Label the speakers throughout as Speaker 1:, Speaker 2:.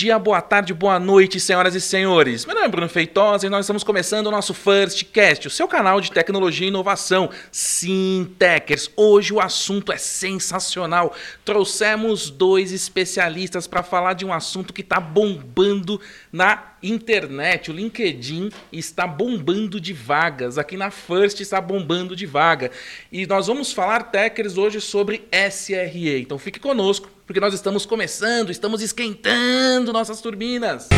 Speaker 1: dia, boa tarde, boa noite, senhoras e senhores. Meu nome é Bruno Feitosa e nós estamos começando o nosso First Cast, o seu canal de tecnologia e inovação. Sim, Techers, hoje o assunto é sensacional. Trouxemos dois especialistas para falar de um assunto que está bombando na internet. O LinkedIn está bombando de vagas. Aqui na First está bombando de vaga. E nós vamos falar, Techers, hoje sobre SRE. Então fique conosco porque nós estamos começando, estamos esquentando nossas turbinas.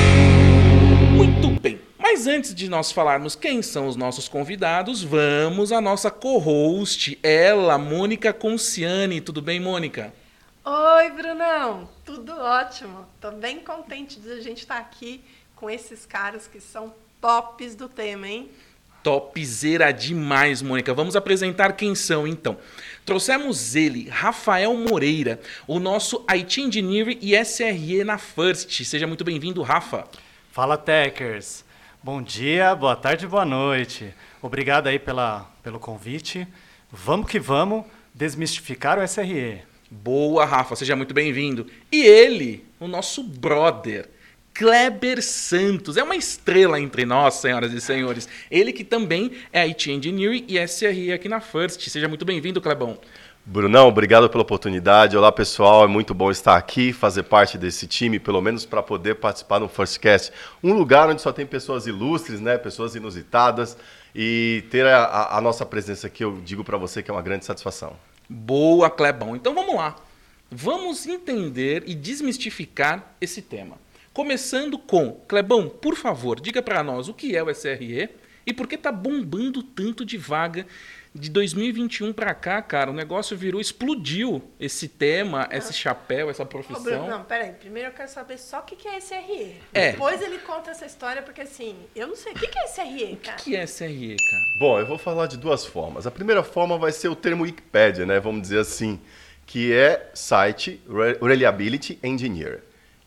Speaker 1: Muito bem, mas antes de nós falarmos quem são os nossos convidados, vamos à nossa co-host, ela, Mônica Conciani. Tudo bem, Mônica?
Speaker 2: Oi, Brunão, tudo ótimo. Tô bem contente de a gente estar aqui com esses caras que são tops do tema, hein?
Speaker 1: Topzera demais, Mônica. Vamos apresentar quem são, então. Trouxemos ele, Rafael Moreira, o nosso IT Engineering e SRE na First. Seja muito bem-vindo, Rafa.
Speaker 3: Fala, Techers. Bom dia, boa tarde, boa noite. Obrigado aí pela, pelo convite. Vamos que vamos desmistificar o SRE.
Speaker 1: Boa, Rafa, seja muito bem-vindo. E ele, o nosso brother, Kleber Santos. É uma estrela entre nós, senhoras e senhores. Ele que também é IT Engineering e SRE aqui na First. Seja muito bem-vindo, Klebão.
Speaker 4: Brunão, obrigado pela oportunidade. Olá, pessoal. É muito bom estar aqui, fazer parte desse time, pelo menos para poder participar no Firstcast. Um lugar onde só tem pessoas ilustres, né? pessoas inusitadas. E ter a, a nossa presença aqui, eu digo para você que é uma grande satisfação.
Speaker 1: Boa, Klebão. Então vamos lá. Vamos entender e desmistificar esse tema. Começando com, Clebão, por favor, diga para nós o que é o SRE e por que tá bombando tanto de vaga de 2021 para cá, cara. O negócio virou, explodiu esse tema, esse ah. chapéu, essa profissão. Ô, Bruno,
Speaker 2: não, peraí. Primeiro eu quero saber só o que é SRE. É. Depois ele conta essa história, porque assim, eu não sei. O que é SRE, cara?
Speaker 1: O que é SRE, cara?
Speaker 4: Bom, eu vou falar de duas formas. A primeira forma vai ser o termo Wikipedia, né? Vamos dizer assim, que é Site Reliability Engineer.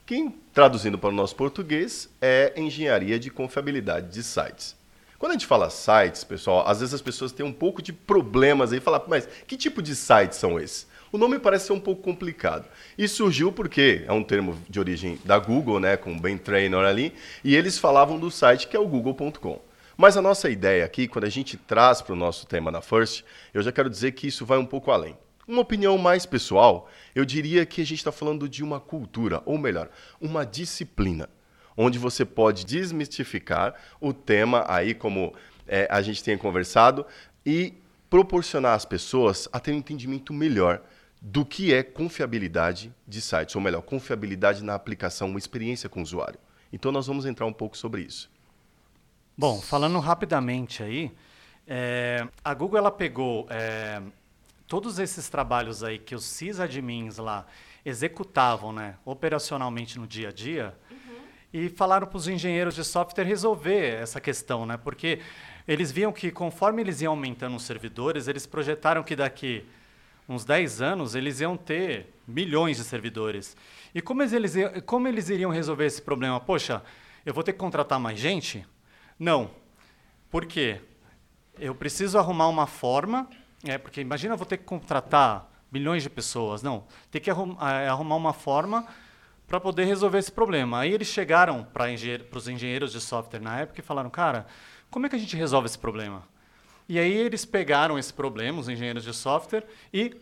Speaker 4: Quem traduzindo para o nosso português, é engenharia de confiabilidade de sites. Quando a gente fala sites, pessoal, às vezes as pessoas têm um pouco de problemas aí, falar, mas que tipo de sites são esses? O nome parece ser um pouco complicado. E surgiu porque é um termo de origem da Google, né, com o Ben Trainor ali, e eles falavam do site que é o google.com. Mas a nossa ideia aqui, quando a gente traz para o nosso tema na First, eu já quero dizer que isso vai um pouco além. Uma opinião mais pessoal, eu diria que a gente está falando de uma cultura, ou melhor, uma disciplina, onde você pode desmistificar o tema aí, como é, a gente tem conversado, e proporcionar às pessoas a ter um entendimento melhor do que é confiabilidade de sites, ou melhor, confiabilidade na aplicação, uma experiência com o usuário. Então nós vamos entrar um pouco sobre isso.
Speaker 3: Bom, falando rapidamente aí, é, a Google ela pegou é, todos esses trabalhos aí que os sysadmins lá executavam, né, operacionalmente no dia a dia, uhum. e falaram para os engenheiros de software resolver essa questão, né, porque eles viam que conforme eles iam aumentando os servidores, eles projetaram que daqui uns 10 anos eles iam ter milhões de servidores. E como eles, como eles iriam resolver esse problema? Poxa, eu vou ter que contratar mais gente? Não. Por quê? Eu preciso arrumar uma forma é, porque imagina eu vou ter que contratar milhões de pessoas. Não, tem que é, arrumar uma forma para poder resolver esse problema. Aí eles chegaram para os engenheiros de software na época e falaram, cara, como é que a gente resolve esse problema? E aí eles pegaram esse problema, os engenheiros de software, e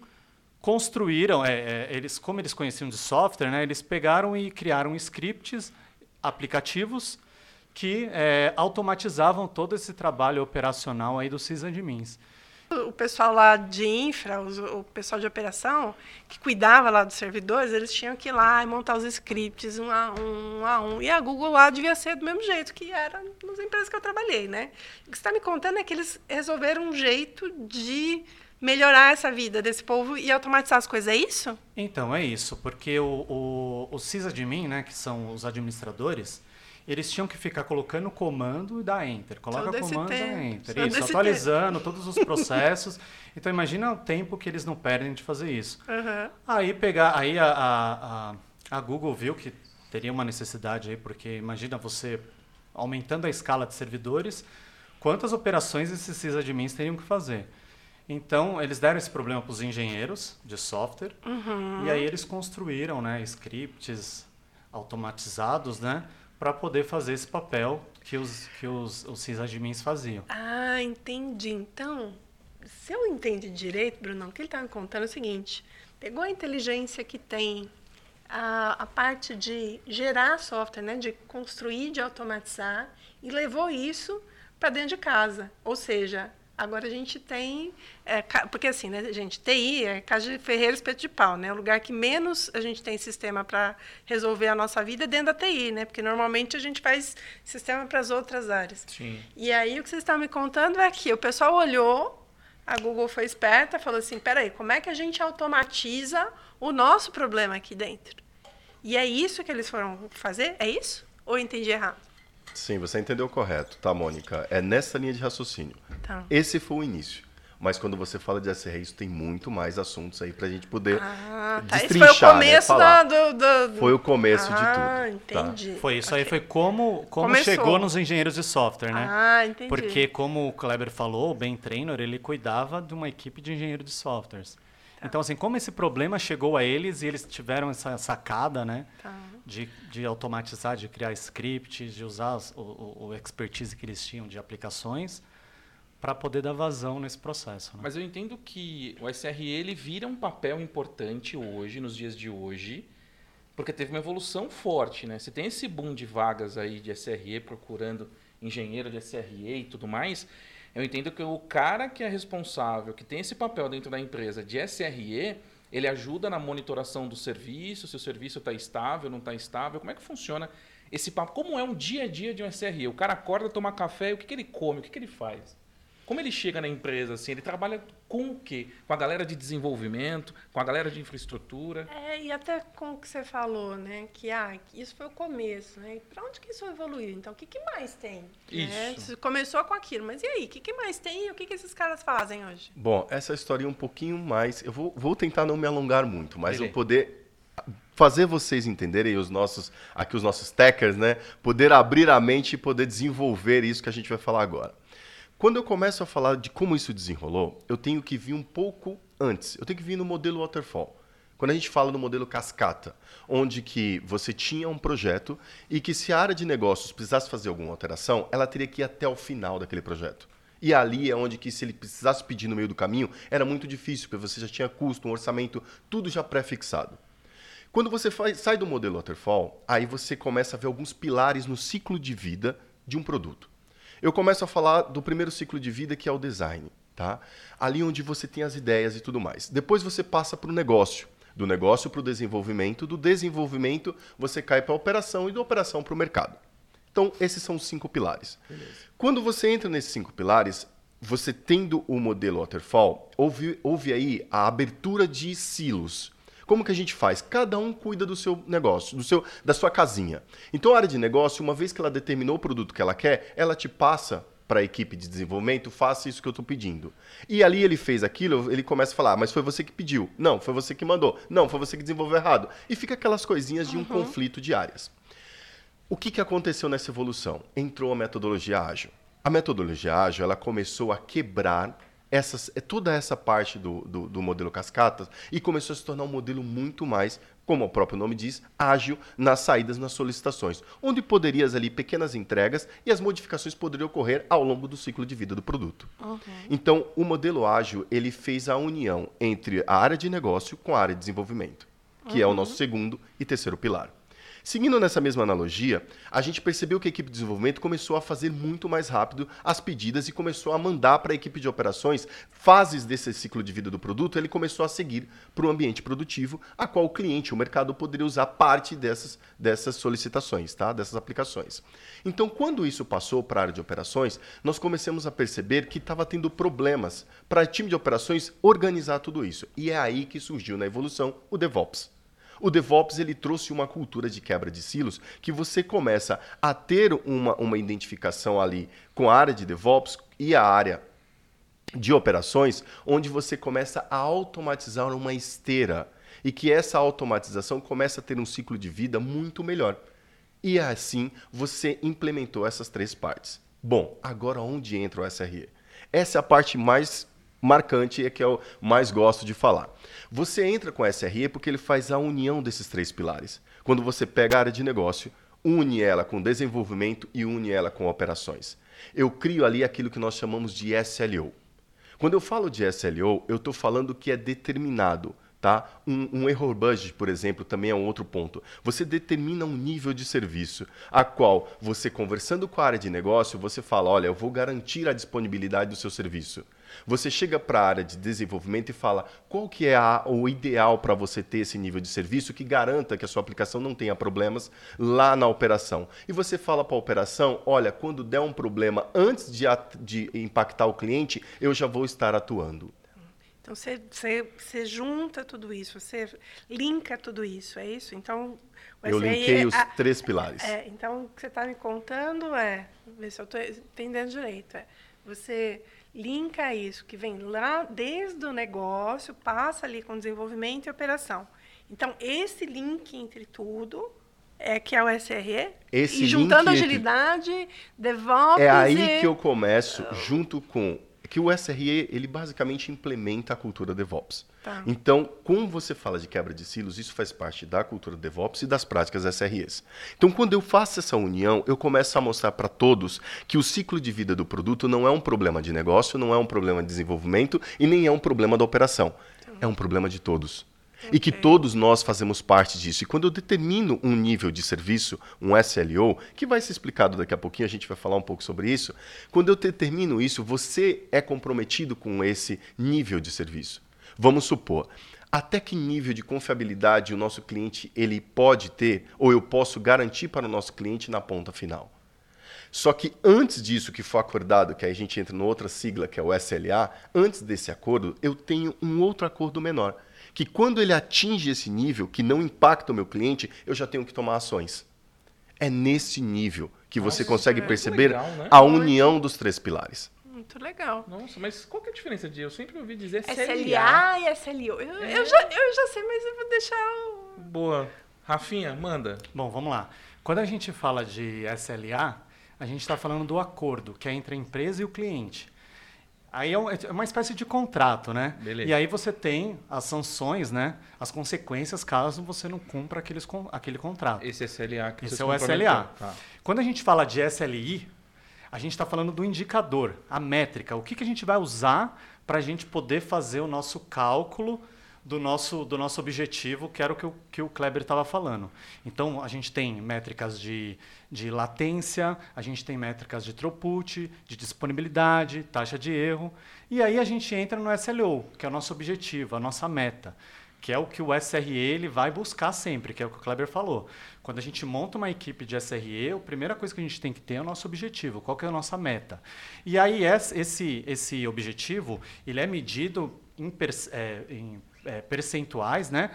Speaker 3: construíram, é, é, eles, como eles conheciam de software, né, eles pegaram e criaram scripts, aplicativos, que é, automatizavam todo esse trabalho operacional aí dos sysadmins
Speaker 2: o pessoal lá de infra, o pessoal de operação, que cuidava lá dos servidores, eles tinham que ir lá e montar os scripts um a um, um a um. E a Google lá devia ser do mesmo jeito que era nas empresas que eu trabalhei, né? O que você está me contando é que eles resolveram um jeito de melhorar essa vida desse povo e automatizar as coisas, é isso?
Speaker 3: Então, é isso, porque o, o, o sysadmin, né, que são os administradores, eles tinham que ficar colocando comando e dar enter. Coloca Todo comando e dá enter. Todo isso, atualizando tempo. todos os processos. então imagina o tempo que eles não perdem de fazer isso. Uhum. Aí pegar, aí a, a, a, Google viu que teria uma necessidade aí, porque imagina você aumentando a escala de servidores, quantas operações esses sysadmins teriam que fazer. Então, eles deram esse problema para os engenheiros de software, uhum. e aí eles construíram né, scripts, automatizados, né? Para poder fazer esse papel que os, que os, os sysadmins faziam.
Speaker 2: Ah, entendi. Então, se eu entendi direito, Brunão, o que ele está me contando é o seguinte: pegou a inteligência que tem, a, a parte de gerar software, né, de construir, de automatizar, e levou isso para dentro de casa. Ou seja, Agora a gente tem. É, porque assim, né, gente, TI é casa de ferreiro espeto de pau, né? O lugar que menos a gente tem sistema para resolver a nossa vida é dentro da TI, né? Porque normalmente a gente faz sistema para as outras áreas.
Speaker 1: Sim.
Speaker 2: E aí o que vocês estão me contando é que o pessoal olhou, a Google foi esperta, falou assim: peraí, como é que a gente automatiza o nosso problema aqui dentro? E é isso que eles foram fazer? É isso? Ou eu entendi errado?
Speaker 4: Sim, você entendeu correto, tá, Mônica? É nessa linha de raciocínio.
Speaker 2: Tá.
Speaker 4: Esse foi o início. Mas quando você fala de SR, isso tem muito mais assuntos aí pra gente poder
Speaker 2: Ah, tá. Esse foi o começo
Speaker 4: né?
Speaker 2: da,
Speaker 4: Falar.
Speaker 2: do, do-
Speaker 4: Foi o começo de
Speaker 2: ah,
Speaker 4: tudo. tá?
Speaker 2: entendi.
Speaker 3: Foi isso aí,
Speaker 2: Ok.
Speaker 3: foi como, como
Speaker 2: Começou.
Speaker 3: chegou nos engenheiros de software, né?
Speaker 2: Ah, entendi.
Speaker 3: Porque, como o Kleber falou, o Ben Trainor, ele cuidava de uma equipe de engenheiros de softwares.
Speaker 2: Tá.
Speaker 3: Então, assim, como esse problema chegou a eles e eles tiveram essa sacada, né?
Speaker 2: Tá.
Speaker 3: De, de automatizar, de criar scripts, de usar o, o, o expertise que eles tinham de aplicações para poder dar vazão nesse processo. Né?
Speaker 1: Mas eu entendo que o SRE ele vira um papel importante hoje, nos dias de hoje, porque teve uma evolução forte, né? Você tem esse boom de vagas aí de SRE procurando engenheiro de SRE e tudo mais. Eu entendo que o cara que é responsável, que tem esse papel dentro da empresa de SRE, ele ajuda na monitoração do serviço, se o serviço está estável, não está estável. Como é que funciona esse papo? Como é um dia a dia de um SRE? O cara acorda, toma café, o que, que ele come, o que, que ele faz? Como ele chega na empresa assim? Ele trabalha com o quê? Com a galera de desenvolvimento, com a galera de infraestrutura.
Speaker 2: É, e até com o que você falou, né? Que ah, que isso foi o começo, né? Para onde que isso evoluiu? Então, o que, que mais tem? Né?
Speaker 1: Isso.
Speaker 2: Começou com aquilo, mas e aí? O que, que mais tem e o que, que esses caras fazem hoje?
Speaker 4: Bom, essa história é um pouquinho mais. Eu vou, vou tentar não me alongar muito, mas eu
Speaker 1: Beleza.
Speaker 4: poder fazer vocês entenderem os nossos aqui os nossos techers, né? Poder abrir a mente e poder desenvolver isso que a gente vai falar agora. Quando eu começo a falar de como isso desenrolou, eu tenho que vir um pouco antes. Eu tenho que vir no modelo waterfall. Quando a gente fala no modelo cascata, onde que você tinha um projeto e que se a área de negócios precisasse fazer alguma alteração, ela teria que ir até o final daquele projeto. E ali é onde que se ele precisasse pedir no meio do caminho, era muito difícil, porque você já tinha custo, um orçamento, tudo já pré-fixado. Quando você faz- sai do modelo waterfall, aí você começa a ver alguns pilares no ciclo de vida de um produto. Eu começo a falar do primeiro ciclo de vida, que é o design, tá? Ali onde você tem as ideias e tudo mais. Depois você passa para o negócio. Do negócio para o desenvolvimento. Do desenvolvimento, você cai para a operação e da operação para o mercado. Então, esses são os cinco pilares. Quando você entra nesses cinco pilares, você tendo o modelo waterfall, houve, houve aí a abertura de silos. Como que a gente faz? Cada um cuida do seu negócio, do seu, da sua casinha. Então, a área de negócio, uma vez que ela determinou o produto que ela quer, ela te passa para a equipe de desenvolvimento, faça isso que eu estou pedindo. E ali ele fez aquilo, ele começa a falar, mas foi você que pediu. Não, foi você que mandou. Não, foi você que desenvolveu errado. E fica aquelas coisinhas de um conflito de áreas. O que, que aconteceu nessa evolução? Entrou a metodologia ágil. A metodologia ágil ela começou a quebrar essas, toda essa parte do, do, do modelo cascata e começou a se tornar um modelo muito mais, como o próprio nome diz, ágil nas saídas, nas solicitações, onde poderias ali pequenas entregas e as modificações poderiam ocorrer ao longo do ciclo de vida do produto. Então, o modelo ágil ele fez a união entre a área de negócio com a área de desenvolvimento, que é o nosso segundo e terceiro pilar. Seguindo nessa mesma analogia, a gente percebeu que a equipe de desenvolvimento começou a fazer muito mais rápido as pedidas e começou a mandar para a equipe de operações fases desse ciclo de vida do produto. Ele começou a seguir para o ambiente produtivo, a qual o cliente, o mercado, poderia usar parte dessas, dessas solicitações, tá? dessas aplicações. Então, quando isso passou para a área de operações, nós começamos a perceber que estava tendo problemas para o time de operações organizar tudo isso. E é aí que surgiu na evolução o DevOps. O DevOps ele trouxe uma cultura de quebra de silos que você começa a ter uma, uma identificação ali com a área de DevOps e a área de operações, onde você começa a automatizar uma esteira e que essa automatização começa a ter um ciclo de vida muito melhor. E assim você implementou essas três partes. Bom, agora onde entra o SRE? Essa é a parte mais marcante e é que eu mais gosto de falar. Você entra com o SRE porque ele faz a união desses três pilares. Quando você pega a área de negócio, une ela com desenvolvimento e une ela com operações. Eu crio ali aquilo que nós chamamos de SLO. Quando eu falo de SLO, eu estou falando que é determinado. Tá? Um, um, error budget, por exemplo, também é um outro ponto. Você determina um nível de serviço, a qual você conversando com a área de negócio, você fala, olha, eu vou garantir a disponibilidade do seu serviço. Você chega para a área de desenvolvimento e fala qual que é a, o ideal para você ter esse nível de serviço que garanta que a sua aplicação não tenha problemas lá na operação. E você fala para a operação, olha, quando der um problema antes de, de impactar o cliente, eu já vou estar atuando.
Speaker 2: Então você, você, você, junta tudo isso, você linka tudo isso, é isso? Então
Speaker 4: eu linkei é, os a, três pilares.
Speaker 2: É, então o que você está me contando é, ver se eu estou entendendo direito, é você linka isso que vem lá desde o negócio, passa ali com desenvolvimento e operação. Então esse link entre tudo é que é o SRE
Speaker 4: esse
Speaker 2: e juntando agilidade, entre... DevOps.
Speaker 4: É aí e... que eu começo junto com que o SRE ele basicamente implementa a cultura DevOps. Tá. Então, como você fala de quebra de silos, isso faz parte da cultura DevOps e das práticas SREs. Então, quando eu faço essa união, eu começo a mostrar para todos que o ciclo de vida do produto não é um problema de negócio, não é um problema de desenvolvimento e nem é um problema da operação. É um problema de todos. Okay. E que todos nós fazemos parte disso. E quando eu determino um nível de serviço, um SLO, que vai ser explicado daqui a pouquinho, a gente vai falar um pouco sobre isso. Quando eu determino isso, você é comprometido com esse nível de serviço. Vamos supor, até que nível de confiabilidade o nosso cliente ele pode ter, ou eu posso garantir para o nosso cliente na ponta final. Só que antes disso que for acordado, que aí a gente entra numa outra sigla, que é o SLA, antes desse acordo, eu tenho um outro acordo menor que quando ele atinge esse nível, que não impacta o meu cliente, eu já tenho que tomar ações. É nesse nível que Nossa, você consegue é perceber legal, né? a união dos três pilares.
Speaker 2: Muito legal.
Speaker 1: Nossa, mas qual que é a diferença de. Eu sempre ouvi dizer
Speaker 2: SLA. SLA e SLO. Eu, é. eu, já, eu já sei, mas eu vou deixar o.
Speaker 1: Boa. Rafinha, manda.
Speaker 3: Bom, vamos lá. Quando a gente fala de SLA, a gente está falando do acordo, que é entre a empresa e o cliente. Aí é, é uma espécie de contrato, né? Beleza. E aí você tem as sanções, né? As consequências caso você não cumpra aqueles, aquele contrato.
Speaker 1: Esse SLA
Speaker 3: que Esse é o SLA. Tá. Quando a gente fala de SLI, a gente está falando do indicador, a métrica. O que, que a gente vai usar para a gente poder fazer o nosso cálculo do nosso, do nosso objetivo, que era o que o, que o Kleber estava falando. Então, a gente tem métricas de, de latência, a gente tem métricas de throughput, de disponibilidade, taxa de erro, e aí a gente entra no SLO, que é o nosso objetivo, a nossa meta, que é o que o SRE ele vai buscar sempre, que é o que o Kleber falou. Quando a gente monta uma equipe de SRE, a primeira coisa que a gente tem que ter é o nosso objetivo, qual que é a nossa meta. E aí esse, esse objetivo ele é medido em, é, em é, percentuais, né?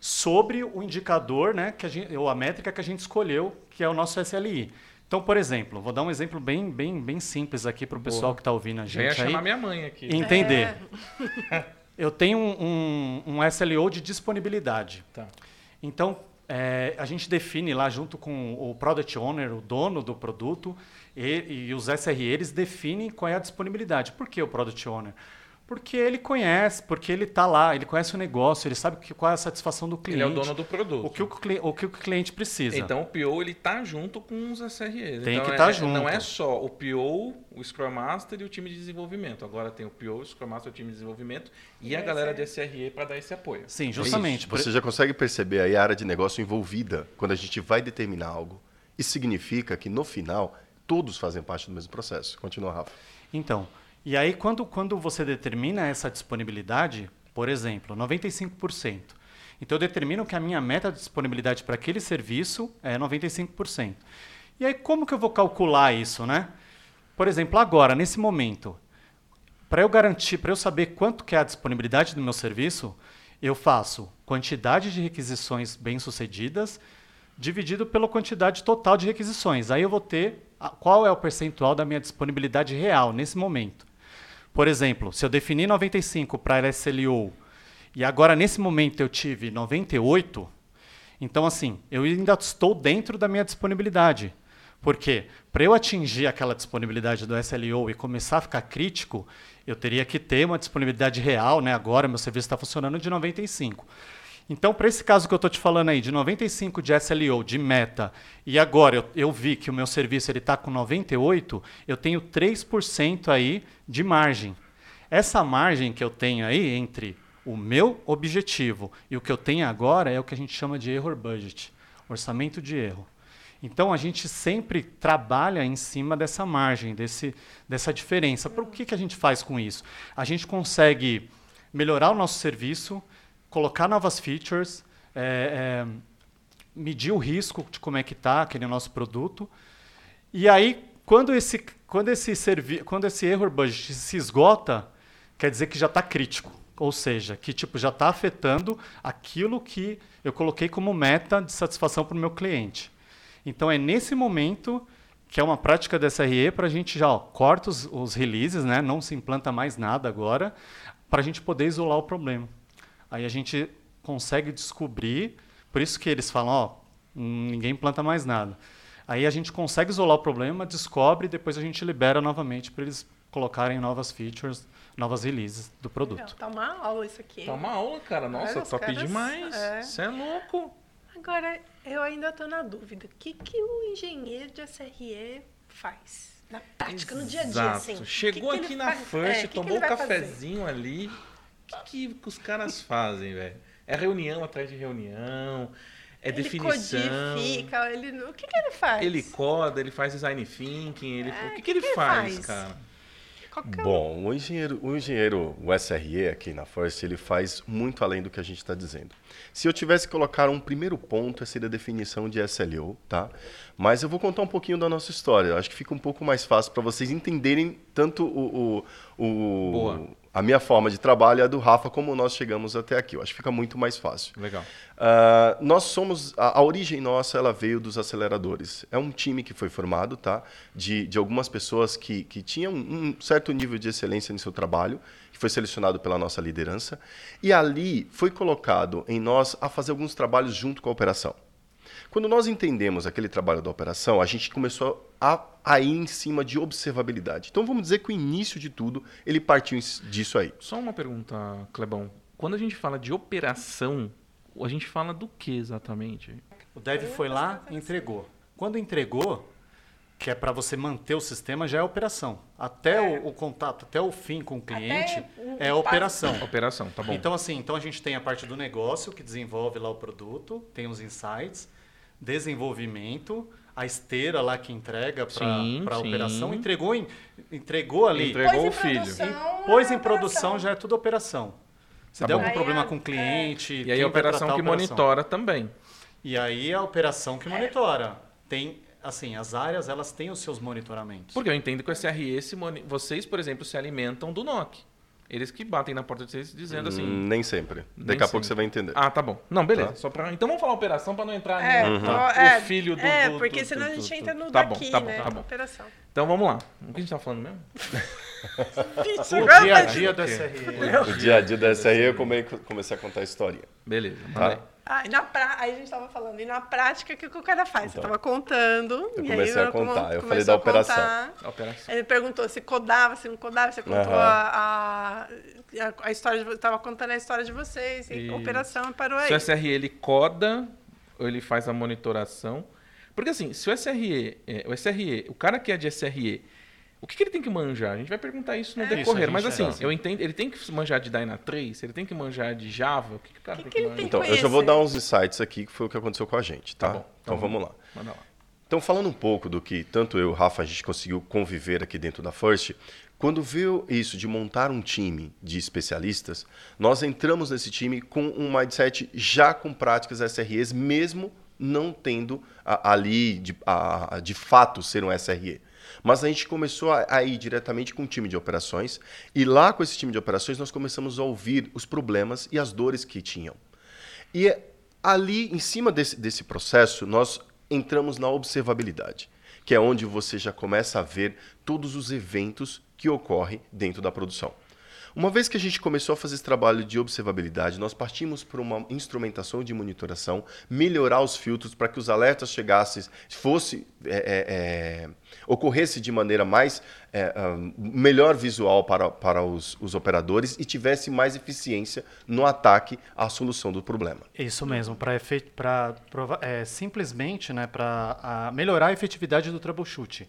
Speaker 3: Sobre o indicador, né? Que a gente, ou a métrica que a gente escolheu, que é o nosso SLI. Então, por exemplo, vou dar um exemplo bem, bem, bem simples aqui para o pessoal que está ouvindo a gente.
Speaker 1: Eu
Speaker 3: ia
Speaker 1: chamar minha mãe aqui.
Speaker 3: Entender. É. Eu tenho um, um, um, SLO de disponibilidade. Tá. Então, é, a gente define lá junto com o Product Owner, o dono do produto, e, e os SRE, eles definem qual é a disponibilidade. Por que o Product Owner? Porque ele conhece, porque ele está lá, ele conhece o negócio, ele sabe que, qual é a satisfação do cliente.
Speaker 1: Ele é o dono do produto.
Speaker 3: O que o, o, que o cliente precisa.
Speaker 1: Então o PO ele tá junto com os SREs.
Speaker 3: Tem
Speaker 1: então,
Speaker 3: que estar tá
Speaker 1: é,
Speaker 3: junto.
Speaker 1: Não é só o PO, o Scrum Master e o time de desenvolvimento. Agora tem o PO, o Scrum Master, o time de desenvolvimento e, e a galera de SRE para dar esse apoio.
Speaker 3: Sim, justamente.
Speaker 4: Você já consegue perceber aí a área de negócio envolvida quando a gente vai determinar algo. Isso significa que no final todos fazem parte do mesmo processo. Continua, Rafa.
Speaker 3: Então, e aí, quando, quando você determina essa disponibilidade, por exemplo, 95%. Então, eu determino que a minha meta de disponibilidade para aquele serviço é 95%. E aí, como que eu vou calcular isso, né? Por exemplo, agora, nesse momento, para eu garantir, para eu saber quanto que é a disponibilidade do meu serviço, eu faço quantidade de requisições bem-sucedidas dividido pela quantidade total de requisições. Aí eu vou ter qual é o percentual da minha disponibilidade real nesse momento. Por exemplo, se eu definir 95 para SLO e agora nesse momento eu tive 98, então assim, eu ainda estou dentro da minha disponibilidade. Porque para eu atingir aquela disponibilidade do SLO e começar a ficar crítico, eu teria que ter uma disponibilidade real, né? agora meu serviço está funcionando de 95. Então, para esse caso que eu estou te falando aí, de 95 de SLO, de meta, e agora eu, eu vi que o meu serviço está com 98, eu tenho 3% aí de margem. Essa margem que eu tenho aí entre o meu objetivo e o que eu tenho agora é o que a gente chama de error budget, orçamento de erro. Então a gente sempre trabalha em cima dessa margem, desse, dessa diferença. Por que, que a gente faz com isso? A gente consegue melhorar o nosso serviço, colocar novas features, é, é, medir o risco de como é que está aquele nosso produto. E aí, quando esse, quando esse, quando esse error budget se esgota, quer dizer que já está crítico. Ou seja, que tipo, já está afetando aquilo que eu coloquei como meta de satisfação para o meu cliente. Então é nesse momento que é uma prática da SRE para a gente já ó, corta os, os releases, né? não se implanta mais nada agora, para a gente poder isolar o problema. Aí a gente consegue descobrir, por isso que eles falam, ó, ninguém implanta mais nada. Aí a gente consegue isolar o problema, descobre e depois a gente libera novamente para eles colocarem novas features, novas releases do produto. Legal,
Speaker 2: tá uma aula isso aqui.
Speaker 1: Tá uma aula, cara. Nossa, top caras, demais. Você é. é louco.
Speaker 2: Agora, eu ainda estou na dúvida. O que, que o engenheiro de SRE faz? Na prática, Exato. no dia a dia, assim.
Speaker 1: Chegou que que aqui na faz? First, é, tomou um cafezinho fazer? ali. O que, que os caras fazem, velho? É reunião atrás de reunião, é ele definição.
Speaker 2: Codifica, ele, o que, que ele faz?
Speaker 1: Ele coda, ele faz design thinking, ele, é, o que, que, ele, que faz, faz, cara?
Speaker 4: Qualquer Bom, o engenheiro, o engenheiro, o SRE aqui na First, ele faz muito além do que a gente está dizendo. Se eu tivesse que colocar um primeiro ponto, seria a definição de SLO, tá? Mas eu vou contar um pouquinho da nossa história. Acho que fica um pouco mais fácil para vocês entenderem tanto o, o, o a minha forma de trabalho e a do Rafa, como nós chegamos até aqui. Eu acho que fica muito mais fácil.
Speaker 1: Legal.
Speaker 4: Uh, nós somos a, a, origem nossa, ela veio dos aceleradores. É um time que foi formado, tá? De, de algumas pessoas que, que tinham um certo nível de excelência no seu trabalho, que foi selecionado pela nossa liderança, e ali foi colocado em nós a fazer alguns trabalhos junto com a operação. Quando nós entendemos aquele trabalho da operação, a gente começou a, a ir em cima de observabilidade. Então vamos dizer que o início de tudo ele partiu disso aí.
Speaker 1: Só uma pergunta, Clebão. Quando a gente fala de operação, a gente fala do que exatamente?
Speaker 3: O dev foi lá e entregou. Quando entregou, que é para você manter o sistema, já é operação. Até é. o, o, contato, até o fim com o cliente, é operação.
Speaker 1: Operação, tá bom.
Speaker 3: Então, assim, então a gente tem a parte do negócio, que desenvolve lá o produto, tem os insights, desenvolvimento, a esteira lá que entrega para a operação, entregou, em, entregou ali.
Speaker 1: Entregou o filho.
Speaker 3: Pôs em produção, já é tudo operação. Se tá der bom. algum problema com o cliente.
Speaker 1: E aí a operação que a operação. monitora também.
Speaker 3: E aí a operação que monitora. Tem, assim, as áreas elas têm os seus monitoramentos.
Speaker 1: Porque eu entendo que o SRE, vocês, por exemplo, se alimentam do NOC. Eles que batem na porta de vocês dizendo assim.
Speaker 4: Hum, nem sempre. Nem Daqui a pouco você vai entender.
Speaker 1: Ah, tá bom. Não, beleza. Tá. Só pra... Então vamos falar operação para não entrar é, no uhum.
Speaker 2: é,
Speaker 1: o filho do.
Speaker 2: É,
Speaker 1: do,
Speaker 2: porque
Speaker 1: do,
Speaker 2: senão do, a gente entra no
Speaker 1: tá
Speaker 2: daqui,
Speaker 1: bom, tá
Speaker 2: né?
Speaker 1: Bom, tá bom.
Speaker 2: Operação.
Speaker 1: Então vamos lá. O que a gente tá falando mesmo?
Speaker 3: o dia a dia da SRE.
Speaker 4: O dia a dia da SRE eu comecei a contar a história.
Speaker 1: Beleza, tá?
Speaker 2: Ah, e na pra... Aí a gente estava falando, e na prática, o que o cara faz? Então, Você estava contando.
Speaker 4: Eu comecei a contar, eu falei da operação.
Speaker 1: A operação.
Speaker 2: Ele perguntou se codava, se não codava, você contou uhum. a, a, a, história, estava contando a história de vocês, e a operação e parou aí.
Speaker 1: Se o SRE ele coda, ou ele faz a monitoração. Porque assim, se o SRE, é, o SRE, o cara que é de SRE, o que, que, ele tem que manjar? A gente vai perguntar isso no é. decorrer. Isso, mas assim, é. eu entendo, ele tem que manjar de Dyna3, ele tem que manjar de Java, o que, que o cara que tem que, que manjar?
Speaker 4: Então, eu já vou dar uns insights aqui, que foi o que aconteceu com a gente, tá? tá então, então vamos lá. lá. Então, falando um pouco do que tanto eu e o Rafa a gente conseguiu conviver aqui dentro da First, quando viu isso de montar um time de especialistas, nós entramos nesse time com um mindset já com práticas SREs, mesmo não tendo a, ali de, a, de fato ser um SRE. Mas a gente começou a, a ir diretamente com o time de operações e lá com esse time de operações nós começamos a ouvir os problemas e as dores que tinham. E ali, em cima desse, desse processo, nós entramos na observabilidade, que é onde você já começa a ver todos os eventos que ocorrem dentro da produção. Uma vez que a gente começou a fazer esse trabalho de observabilidade, nós partimos para uma instrumentação de monitoração, melhorar os filtros para que os alertas chegassem, fosse é, é, é, ocorresse de maneira mais é, um, melhor visual para, para os, os, operadores e tivesse mais eficiência no ataque à solução do problema.
Speaker 3: Isso mesmo, para é, simplesmente né, para melhorar a efetividade do troubleshoot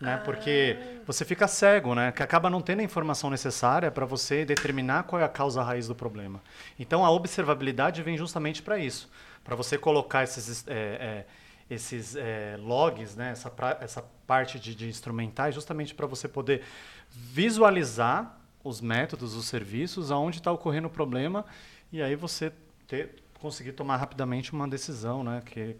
Speaker 3: né? Ah. Porque você fica cego, né? Que acaba não tendo a informação necessária para você determinar qual é a causa raiz do problema. Então a observabilidade vem justamente para isso, para você colocar esses é, é, esses é, logs, né? Essa, pra, essa parte de, de instrumentais, justamente para você poder visualizar os métodos, os serviços, aonde está ocorrendo o problema e aí você ter, conseguir tomar rapidamente uma decisão, né? Que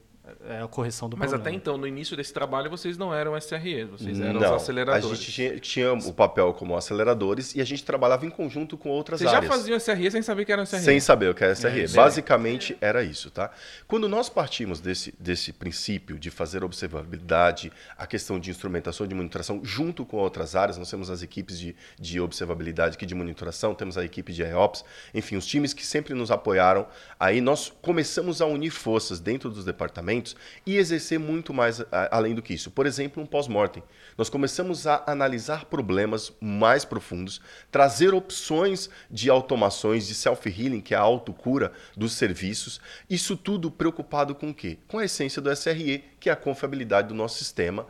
Speaker 3: é a correção do
Speaker 1: Mas
Speaker 3: problema.
Speaker 1: até então, no início desse trabalho, vocês não eram SRE, vocês eram não, os aceleradores.
Speaker 4: A gente tinha, tinha, o papel como aceleradores e a gente trabalhava em conjunto com outras
Speaker 1: vocês
Speaker 4: áreas.
Speaker 1: Vocês já faziam SRE sem saber que era SRE?
Speaker 4: Sem saber o que era SRE. É, Basicamente é. era isso, tá? Quando nós partimos desse, desse princípio de fazer observabilidade, a questão de instrumentação de monitoração, junto com outras áreas, nós temos as equipes de, de observabilidade aqui de monitoração, temos a equipe de EOps, enfim, os times que sempre nos apoiaram. Aí nós começamos a unir forças dentro dos departamentos e exercer muito mais a, além do que isso. Por exemplo, um pós-mortem. Nós começamos a analisar problemas mais profundos, trazer opções de automações, de self-healing, que é a autocura dos serviços. Isso tudo preocupado com o quê? Com a essência do SRE, que é a confiabilidade do nosso sistema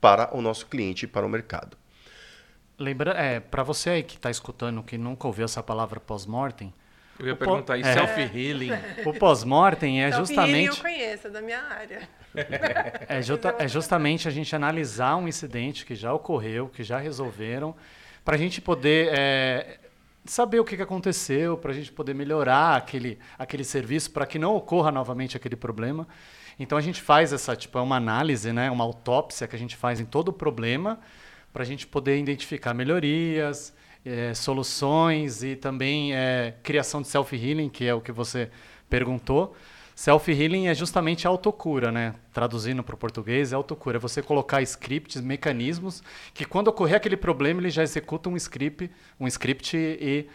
Speaker 4: para o nosso cliente e para o mercado.
Speaker 3: Lembra, é, para você aí que está escutando, que nunca ouviu essa palavra pós-mortem,
Speaker 1: eu ia o perguntar, e é. self-healing?
Speaker 3: O pós-mortem é justamente...
Speaker 2: eu conheço, é da minha área.
Speaker 3: É, justa, é justamente a gente analisar um incidente que já ocorreu, que já resolveram, para a gente poder é, saber o que aconteceu, para a gente poder melhorar aquele, aquele serviço, para que não ocorra novamente aquele problema. Então a gente faz essa, tipo, é uma análise, né, uma autópsia que a gente faz em todo o problema, para a gente poder identificar melhorias, é, soluções e também é, criação de self-healing, que é o que você perguntou. Self-healing é justamente a autocura, né? Traduzindo para o português, é autocura. É você colocar scripts, mecanismos, que quando ocorrer aquele problema, ele já executa um script, um script e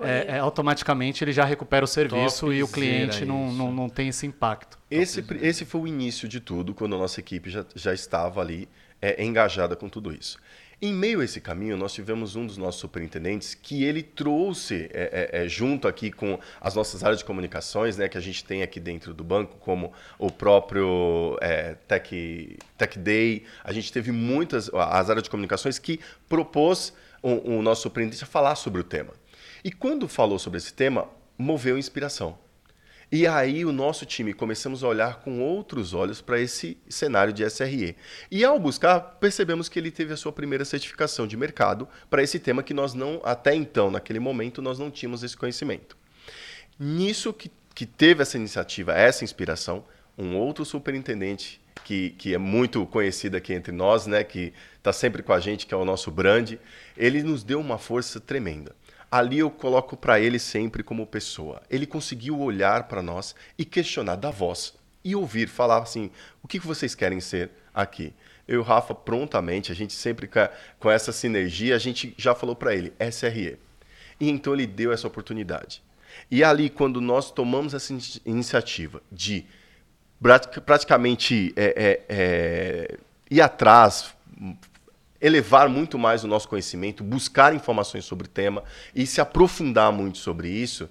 Speaker 3: é, é, automaticamente ele já recupera o serviço Top e o cliente não, não, não, tem esse impacto.
Speaker 4: Esse, esse foi o início de tudo, quando a nossa equipe já, já estava ali é, engajada com tudo isso. Em meio a esse caminho, nós tivemos um dos nossos superintendentes que ele trouxe, é, é, é, junto aqui com as nossas áreas de comunicações, né, que a gente tem aqui dentro do banco, como o próprio é, Tech, Tech Day, a gente teve muitas, as áreas de comunicações que propôs o, o nosso superintendente a falar sobre o tema. E quando falou sobre esse tema, moveu inspiração. E aí o nosso time começamos a olhar com outros olhos para esse cenário de SRE. E ao buscar, percebemos que ele teve a sua primeira certificação de mercado para esse tema que nós não, até então, naquele momento, nós não tínhamos esse conhecimento. Nisso que, que teve essa iniciativa, essa inspiração, um outro superintendente que, que é muito conhecido aqui entre nós, né, que está sempre com a gente, que é o nosso brand, ele nos deu uma força tremenda ali eu coloco para ele sempre como pessoa. Ele conseguiu olhar para nós e questionar da voz e ouvir falar assim: o que vocês querem ser aqui? Eu e o Rafa, prontamente, a gente sempre com essa sinergia, a gente já falou para ele: SRE. E então ele deu essa oportunidade. E ali, quando nós tomamos essa iniciativa de praticamente é, é, é, ir atrás, elevar muito mais o nosso conhecimento, buscar informações sobre o tema e se aprofundar muito sobre isso,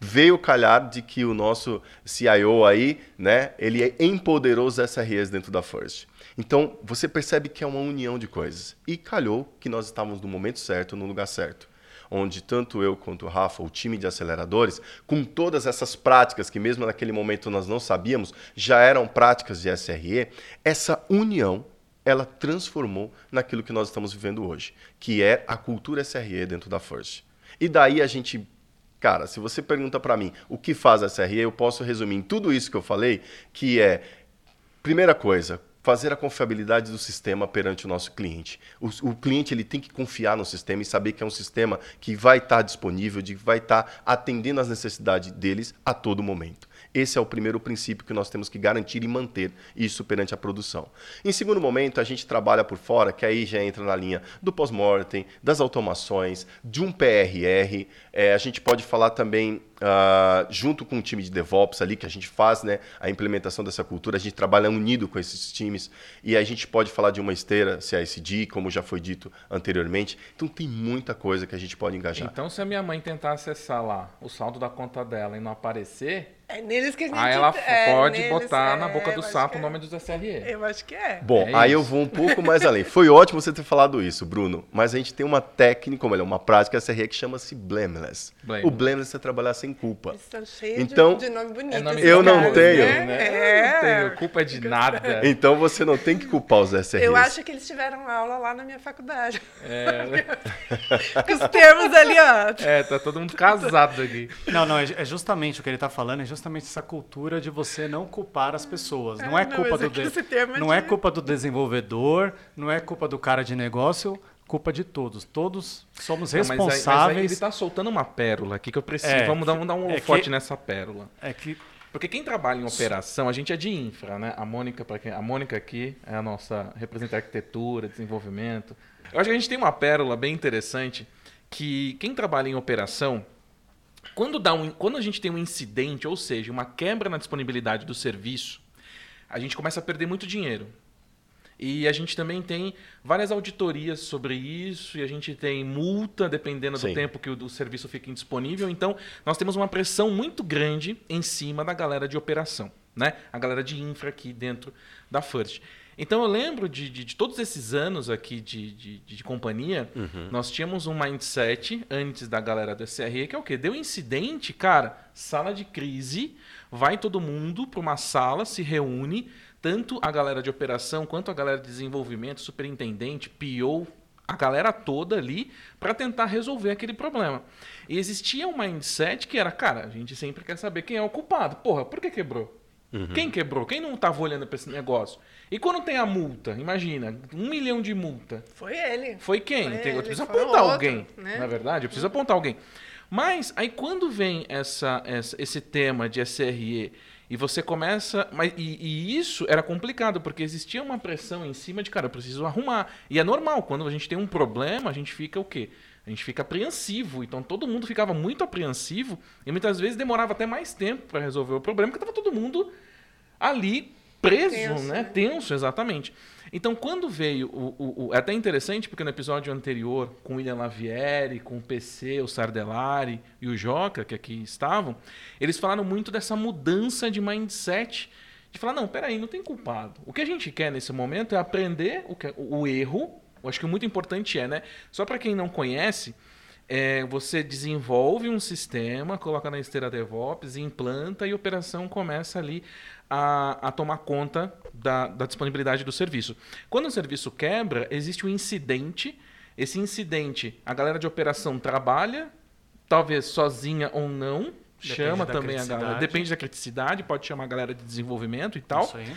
Speaker 4: veio calhar de que o nosso CIO aí, né, ele empoderou os SREs dentro da First. Então, você percebe que é uma união de coisas. E calhou que nós estávamos no momento certo, no lugar certo. Onde tanto eu quanto o Rafa, o time de aceleradores, com todas essas práticas que mesmo naquele momento nós não sabíamos, já eram práticas de SRE, essa união ela transformou naquilo que nós estamos vivendo hoje, que é a cultura SRE dentro da First. E daí a gente, cara, se você pergunta para mim o que faz a SRE, eu posso resumir em tudo isso que eu falei, que é primeira coisa, fazer a confiabilidade do sistema perante o nosso cliente. O, o, cliente ele tem que confiar no sistema e saber que é um sistema que vai estar disponível, que vai estar atendendo às necessidades deles a todo momento. Esse é o primeiro princípio que nós temos que garantir e manter isso perante a produção. Em segundo momento, a gente trabalha por fora, que aí já entra na linha do pós-mortem, das automações, de um PRR. É, a gente pode falar também Uh, junto com o time de DevOps ali, que a gente faz né, a implementação dessa cultura, a gente trabalha unido com esses times e a gente pode falar de uma esteira CICD, como já foi dito anteriormente. Então tem muita coisa que a gente pode engajar.
Speaker 1: Então, se a minha mãe tentar acessar lá o saldo da conta dela e não aparecer,
Speaker 2: É neles que a gente...
Speaker 1: aí ela
Speaker 2: é,
Speaker 1: pode
Speaker 2: neles,
Speaker 1: botar
Speaker 2: é,
Speaker 1: na boca
Speaker 2: eu
Speaker 1: do sapo o
Speaker 2: é.
Speaker 1: nome dos SRE.
Speaker 2: Eu acho que é.
Speaker 4: Bom,
Speaker 1: É
Speaker 4: aí eu
Speaker 1: isso.
Speaker 4: vou um pouco mais além. Foi ótimo você ter falado isso, Bruno, mas a gente tem uma técnica, ou melhor, uma prática SRE que chama-se blameless.
Speaker 1: Blameless.
Speaker 4: O blameless é trabalhar sem culpa.
Speaker 2: Eles estão cheios
Speaker 4: Então,
Speaker 2: de, de nome bonito.
Speaker 1: É nome
Speaker 4: Eu não tenho.
Speaker 2: né?
Speaker 1: Né?
Speaker 2: É.
Speaker 1: Eu não tenho culpa de nada.
Speaker 4: Então você não tem que culpar os SREs.
Speaker 2: Eu acho que eles tiveram aula lá na minha faculdade.
Speaker 1: É,
Speaker 2: Com os termos ali, ó.
Speaker 1: é, tá todo mundo casado aqui.
Speaker 3: Não, não, é justamente o que ele está falando, é justamente essa cultura de você não culpar as pessoas. Não
Speaker 2: É,
Speaker 3: é
Speaker 2: não,
Speaker 3: culpa do
Speaker 2: é que
Speaker 3: de-
Speaker 2: é
Speaker 3: não é culpa do desenvolvedor, não é culpa do cara de negócio, culpa de todos. Todos somos
Speaker 1: Não, mas aí- Mas aí,
Speaker 3: responsáveis.
Speaker 1: ele tá soltando uma pérola aqui que eu preciso.
Speaker 3: É,
Speaker 1: vamos dar, vamos dar um
Speaker 3: é que-
Speaker 1: forte nessa pérola.
Speaker 3: É que
Speaker 1: Porque quem trabalha em operação, a gente é de infra, né? A Mônica, para quem, a Mônica aqui é a nossa representa arquitetura, desenvolvimento. Eu acho que a gente tem uma pérola bem interessante que quem trabalha em operação, quando dá um, quando a gente tem um incidente, ou seja, uma quebra na disponibilidade do serviço, a gente começa a perder muito dinheiro. E a gente também tem várias auditorias sobre isso, e a gente tem multa dependendo do
Speaker 4: Sim.
Speaker 1: tempo que o, o serviço fica indisponível. Então, nós temos uma pressão muito grande em cima da galera de operação, né? A galera de infra aqui dentro da First. Então, eu lembro de, de- de todos esses anos aqui de, de, de- companhia, nós tínhamos um mindset antes da galera do SRE, que é o quê? Deu incidente, cara, sala de crise, vai todo mundo para uma sala, se reúne, tanto a galera de operação quanto a galera de desenvolvimento, superintendente, PO, a galera toda ali para tentar resolver aquele problema. E existia um mindset que era, cara, a gente sempre quer saber quem é o culpado. Porra, por que quebrou? Quem quebrou? Quem não estava olhando para esse negócio? E quando tem a multa, imagina, um milhão de multa.
Speaker 2: Foi ele.
Speaker 1: Foi quem?
Speaker 2: Foi
Speaker 1: Tem- eu
Speaker 2: ele,
Speaker 1: preciso
Speaker 2: foi
Speaker 1: apontar
Speaker 2: outro,
Speaker 1: alguém.
Speaker 2: né?
Speaker 1: Na verdade, eu preciso apontar alguém. Mas aí quando vem essa, essa- esse tema de SRE e você começa. Mas, e, e isso era complicado, porque existia uma pressão em cima de, cara, eu preciso arrumar. E é normal, quando a gente tem um problema, a gente fica o quê? A gente fica apreensivo. Então todo mundo ficava muito apreensivo e muitas vezes demorava até mais tempo para resolver o problema, porque estava todo mundo ali preso,
Speaker 2: Tenso,
Speaker 1: né? Tenso, exatamente. Então, quando veio o, o- o- É até interessante, porque no episódio anterior, com o William Lavieri, com o PC, o Sardelari e o Joca, que aqui estavam, eles falaram muito dessa mudança de mindset. De falar, não, peraí, não tem culpado. O que a gente quer nesse momento é aprender o, que- o erro. Eu acho que o muito importante é, né? Só para quem não conhece, é, você desenvolve um sistema, coloca na esteira DevOps, implanta e a operação começa ali a, a tomar conta da, da disponibilidade do serviço. Quando o serviço quebra, existe um incidente. Esse incidente, a galera de operação trabalha, talvez sozinha ou não,
Speaker 3: Depende
Speaker 1: chama também a galera. Depende da criticidade, pode chamar a galera de desenvolvimento e tal.
Speaker 3: Isso aí.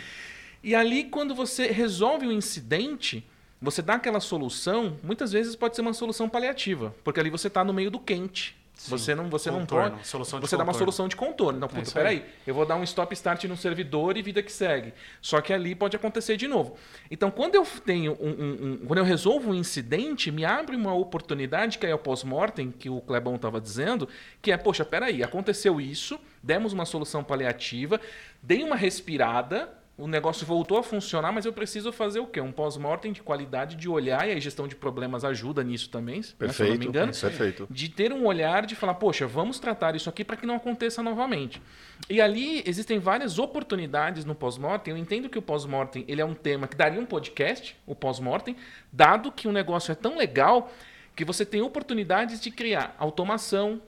Speaker 1: E ali, quando você resolve o incidente, você dá aquela solução, muitas vezes pode ser uma solução paliativa, porque ali você está no meio do quente.
Speaker 3: Sim.
Speaker 1: Você não, você não
Speaker 3: Contorno,
Speaker 1: pode.
Speaker 3: solução de
Speaker 1: você dá uma
Speaker 3: contorno.
Speaker 1: solução de contorno. Então, puta,
Speaker 3: aí.
Speaker 1: peraí, eu vou dar um stop start no servidor e vida que segue. Só que ali pode acontecer de novo. Então, quando eu tenho um, um- um- quando eu resolvo um incidente, me abre uma oportunidade que é o pós-mortem, que o Clebão estava dizendo, que é, poxa, peraí, aconteceu isso, demos uma solução paliativa, dei uma respirada, o negócio voltou a funcionar, mas eu preciso fazer o quê? Um pós-mortem de qualidade de olhar, e a gestão de problemas ajuda nisso também, né, se eu não me
Speaker 4: Perfeito,
Speaker 1: engano
Speaker 4: perfeito.
Speaker 1: de ter um olhar de falar, poxa, vamos tratar isso aqui para que não aconteça novamente. E ali existem várias oportunidades no pós-mortem. Eu entendo que o pós-mortem ele é um tema que daria um podcast, o pós-mortem, dado que o negócio é tão legal que você tem oportunidades de criar automação,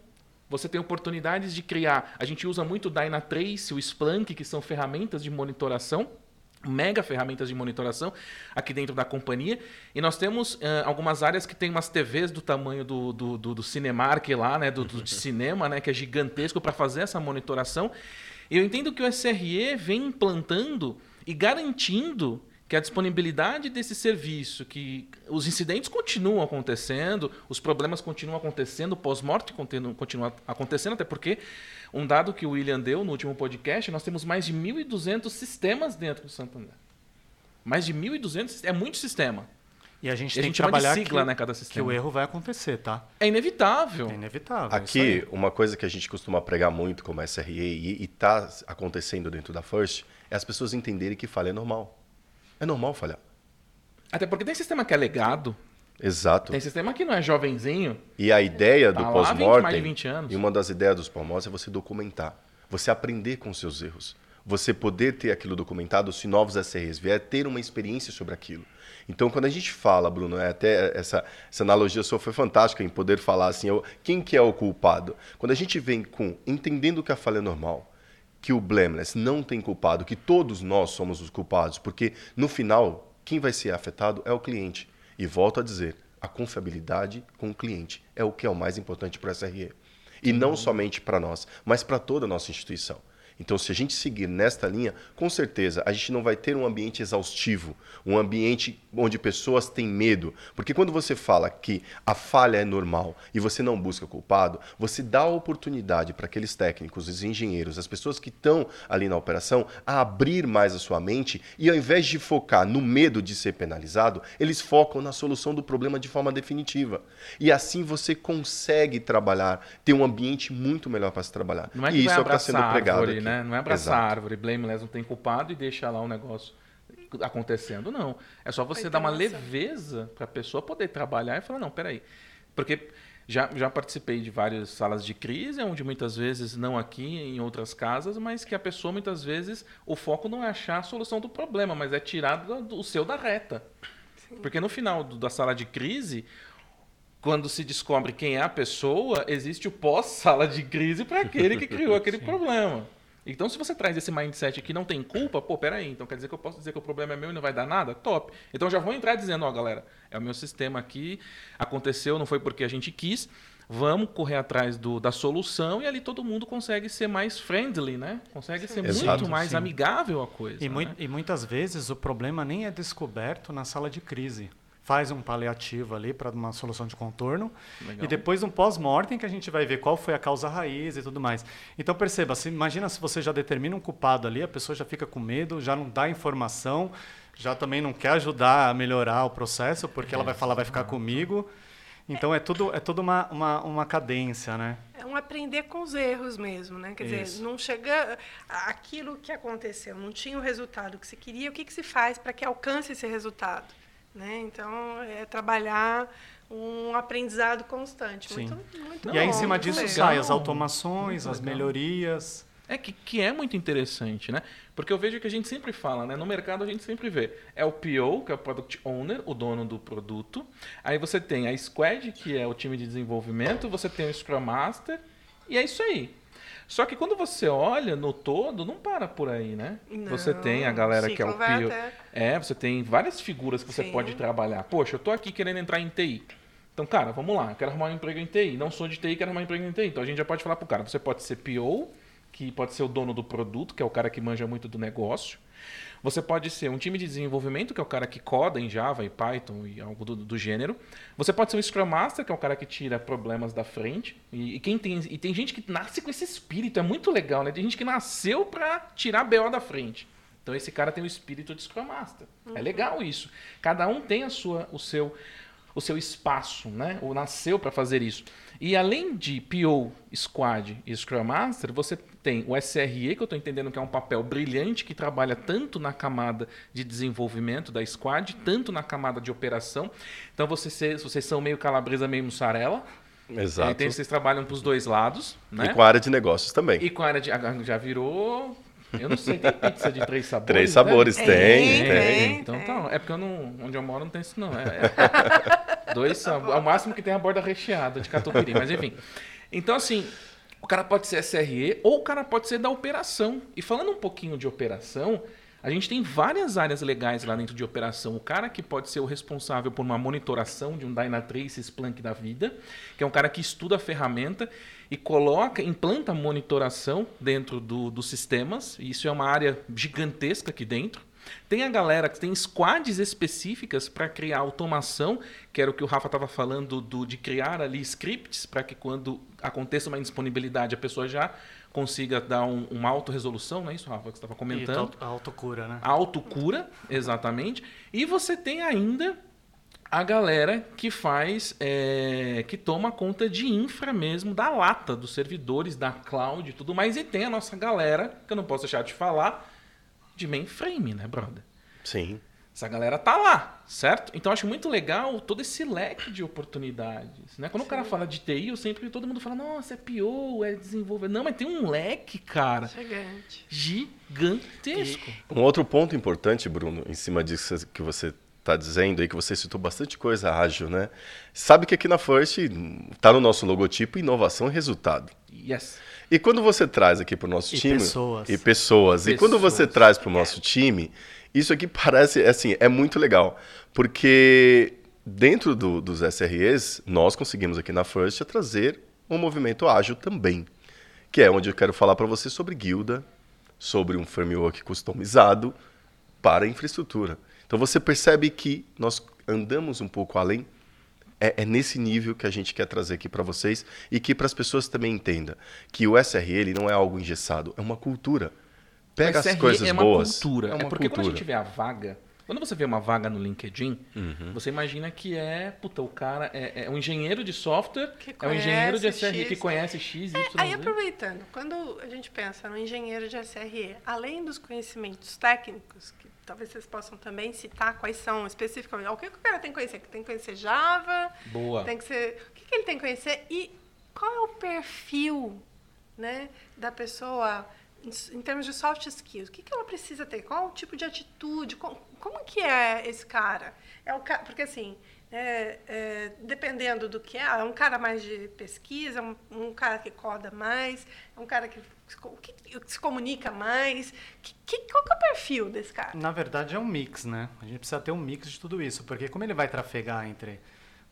Speaker 1: você tem oportunidades de criar. A gente usa muito o Dynatrace, o Splunk, que são ferramentas de monitoração mega ferramentas de monitoração aqui dentro da companhia. E nós temos eh, algumas áreas que tem umas TVs do tamanho do, do, do, do Cinemark lá, né? Do, do de cinema, né? Que é gigantesco para fazer essa monitoração. E eu entendo que o SRE vem implantando e garantindo que que a disponibilidade desse serviço, que os incidentes continuam acontecendo, os problemas continuam acontecendo, o pós-morte continua, continua acontecendo, até porque um dado que o William deu no último podcast, nós temos mais de 1.200 sistemas dentro do Santander. Mais de 1.200, é muito sistema.
Speaker 3: E a gente
Speaker 1: E a
Speaker 3: tem
Speaker 1: gente
Speaker 3: que trabalhar
Speaker 1: sigla,
Speaker 3: que,
Speaker 1: né, cada
Speaker 3: que
Speaker 1: sistema.
Speaker 3: o erro vai acontecer, tá?
Speaker 1: É inevitável.
Speaker 3: É inevitável. é
Speaker 4: Aqui, uma coisa que a gente costuma pregar muito como SRE e está acontecendo dentro da First é as pessoas entenderem que falha é normal. É normal falhar.
Speaker 1: Até porque tem sistema que é legado,
Speaker 4: Exato.
Speaker 1: tem sistema que não é jovenzinho.
Speaker 4: E a ideia
Speaker 1: Tá
Speaker 4: do
Speaker 1: lá há 20, mais de
Speaker 4: pós-mortem,
Speaker 1: 20 anos.
Speaker 4: e uma das ideias dos pós-mortem é você documentar, você aprender com seus erros, você poder ter aquilo documentado, se novos SRs vier, ter uma experiência sobre aquilo. Então, quando a gente fala, Bruno, é até essa, essa analogia sua foi fantástica em poder falar assim, eu- quem que é o culpado? Quando a gente vem com entendendo que a falha é normal, que o blameless não tem culpado, que todos nós somos os culpados, porque no final, quem vai ser afetado é o cliente. E volto a dizer, a confiabilidade com o cliente é o que é o mais importante para o SRE. E não somente para nós, mas para toda a nossa instituição. Então, se a gente seguir nesta linha, com certeza a gente não vai ter um ambiente exaustivo, um ambiente onde pessoas têm medo. Porque quando você fala que a falha é normal e você não busca culpado, você dá a oportunidade para aqueles técnicos, os engenheiros, as pessoas que estão ali na operação, a abrir mais a sua mente e ao invés de focar no medo de ser penalizado, eles focam na solução do problema de forma definitiva. E assim você consegue trabalhar, ter um ambiente muito melhor para se trabalhar.
Speaker 1: Não é que
Speaker 4: e isso é o que está sendo pregado
Speaker 1: árvore. Né? Não é abraçar
Speaker 4: Exato.
Speaker 1: a árvore, blameless não tem culpado e deixa lá o negócio acontecendo, não. É só você dar uma leveza para a pessoa poder trabalhar e falar, não, peraí. Porque já, já participei de várias salas de crise, onde muitas vezes, não aqui, em outras casas, mas que a pessoa, muitas vezes, o foco não é achar a solução do problema, mas é tirar do, do- o seu da reta. Porque no final do- da sala de crise, quando se descobre quem é a pessoa, existe o pós-sala de crise para aquele que criou aquele problema. Então, se você traz esse mindset que não tem culpa, pô, peraí, então quer dizer que eu posso dizer que o problema é meu e não vai dar nada? Top. Então já vou entrar dizendo, ó, galera, é o meu sistema aqui, aconteceu, não foi porque a gente quis, vamos correr atrás do, da solução e ali todo mundo consegue ser mais friendly, né? Consegue ser
Speaker 4: Exato,
Speaker 1: muito mais
Speaker 3: sim.
Speaker 1: amigável a coisa.
Speaker 3: E,
Speaker 1: né?
Speaker 3: e muitas vezes o problema nem é descoberto na sala de crise. Faz um paliativo ali para uma solução de contorno
Speaker 1: Legal.
Speaker 3: e depois um pós-mortem que a gente vai ver qual foi a causa raiz e tudo mais. Então perceba, se, imagina se você já determina um culpado ali, a pessoa já fica com medo, já não dá informação, já também não quer ajudar a melhorar o processo porque ela vai falar vai ficar comigo. Então é tudo é tudo uma, uma, uma cadência, né?
Speaker 2: É um aprender com os erros mesmo, né? Quer
Speaker 3: Isso.
Speaker 2: dizer, não chega a- aquilo que aconteceu, não tinha o resultado que se queria, o que, que se faz para que alcance esse resultado? Né? Então, é trabalhar um aprendizado constante.
Speaker 3: Sim.
Speaker 2: Muito, muito
Speaker 3: e aí em
Speaker 2: bom,
Speaker 3: cima disso
Speaker 2: legal.
Speaker 3: sai as automações, as melhorias.
Speaker 1: É que, que é muito interessante, né? Porque eu vejo que a gente sempre fala, né? No mercado a gente sempre vê. É o PO, que é o Product Owner, o dono do produto. Aí você tem a Squad, que é o time de desenvolvimento. Você tem o Scrum Master. E é isso aí. Só que quando você olha no todo, não para por aí, né?
Speaker 2: Não,
Speaker 1: você tem a galera que é o PO.
Speaker 2: até-
Speaker 1: É, você tem várias figuras que você
Speaker 2: Sim.
Speaker 1: pode trabalhar. Poxa, eu tô aqui querendo entrar em TI. Então, cara, vamos lá, quero arrumar um emprego em TI. Não sou de TI, quero arrumar um emprego em TI. Então a gente já pode falar pro cara, você pode ser PO, que pode ser o dono do produto, que é o cara que manja muito do negócio. Você pode ser um time de desenvolvimento, que é o cara que coda em Java e Python e algo do, do gênero. Você pode ser um Scrum Master, que é o cara que tira problemas da frente. E, e quem tem, e tem gente que nasce com esse espírito, é muito legal, né? Tem gente que nasceu pra tirar BO da frente. Então esse cara tem o espírito de Scrum Master. É legal isso. Cada um tem a sua, o seu o seu espaço, né? Ou nasceu para fazer isso. E além de PO, Squad e Scrum Master, você tem o SRE, que eu estou entendendo que é um papel brilhante que trabalha tanto na camada de desenvolvimento da Squad, tanto na camada de operação. Então vocês, vocês são meio calabresa, meio mussarela.
Speaker 4: Exato.
Speaker 1: Então vocês trabalham para os dois lados, né?
Speaker 4: E com a área de negócios também.
Speaker 1: E com a área de. ah, Já virou. Eu não sei, tem pizza de três sabores?
Speaker 4: Três
Speaker 1: né?
Speaker 4: sabores, tem,
Speaker 2: Tem,
Speaker 4: tem.
Speaker 2: tem.
Speaker 1: Então tá. É porque eu não, onde eu moro não tem isso, não. É, é dois sabores. É o máximo que tem a borda recheada de catupiry, mas enfim. Então, assim, o cara pode ser SRE ou o cara pode ser da operação. E falando um pouquinho de operação, a gente tem várias áreas legais lá dentro de operação. O cara que pode ser o responsável por uma monitoração de um Dynatrace Splunk da vida, que é um cara que estuda a ferramenta e coloca, implanta monitoração dentro do, dos sistemas. E isso é uma área gigantesca aqui dentro. Tem a galera que tem squads específicas para criar automação, que era o que o Rafa estava falando do, de criar ali scripts para que quando aconteça uma indisponibilidade a pessoa já consiga dar um, uma autorresolução, não é isso, Rafa, que você estava comentando?
Speaker 3: E a autocura, né?
Speaker 1: A autocura, exatamente. E você tem ainda a galera que faz, é, que toma conta de infra mesmo, da lata, dos servidores, da cloud e tudo mais. E tem a nossa galera, que eu não posso deixar de falar, de mainframe, né, brother?
Speaker 4: Sim.
Speaker 1: Essa galera tá lá, certo? Então eu acho muito legal todo esse leque de oportunidades. Né? Quando Sim. o cara fala de TI, eu sempre todo mundo fala, nossa, é PO, é desenvolver. Não, mas tem um leque, cara.
Speaker 2: Gigante.
Speaker 1: Gigantesco.
Speaker 4: E um outro ponto importante, Bruno, em cima disso que você está dizendo aí que você citou bastante coisa ágil, né? Sabe que aqui na First está no nosso logotipo inovação e resultado.
Speaker 1: Yes.
Speaker 4: E quando você traz aqui para o nosso
Speaker 3: e
Speaker 4: time
Speaker 3: pessoas.
Speaker 4: e pessoas, e quando você traz para o nosso time, isso aqui parece assim é muito legal, porque dentro do, dos SREs nós conseguimos aqui na First trazer um movimento ágil também, que é onde eu quero falar para você sobre guilda, sobre um framework customizado para infraestrutura. Então você percebe que nós andamos um pouco além. É, é nesse nível que a gente quer trazer aqui para vocês e que para as pessoas também entendam que o SRE ele não é algo engessado, é uma cultura. Pega as coisas
Speaker 1: é uma
Speaker 4: boas.
Speaker 1: Cultura.
Speaker 4: É, uma
Speaker 1: é porque
Speaker 4: cultura.
Speaker 1: quando a gente vê a vaga, quando você vê uma vaga no LinkedIn, uhum. você imagina que é, puta, o cara é, é um engenheiro de software,
Speaker 2: que
Speaker 1: é um engenheiro de SRE
Speaker 2: X.
Speaker 1: que conhece X, Y,
Speaker 2: é, Aí aproveitando, quando a gente pensa no engenheiro de SRE, além dos conhecimentos técnicos, que talvez vocês possam também citar quais são especificamente. O que o cara tem que conhecer? Tem que conhecer Java?
Speaker 1: Boa.
Speaker 2: Tem que ser. O que, que ele tem que conhecer? E qual é o perfil né, da pessoa em, termos de soft skills? O que, que ela precisa ter? Qual o tipo de atitude? Como, como que é esse cara? É o cara porque assim. É, é, dependendo do que é, é um cara mais de pesquisa, um, um cara que coda mais, é um cara que que, se comunica mais? Que, que, qual que é o perfil desse cara?
Speaker 3: Na verdade, é um mix, né? A gente precisa ter um mix de tudo isso, porque como ele vai trafegar entre,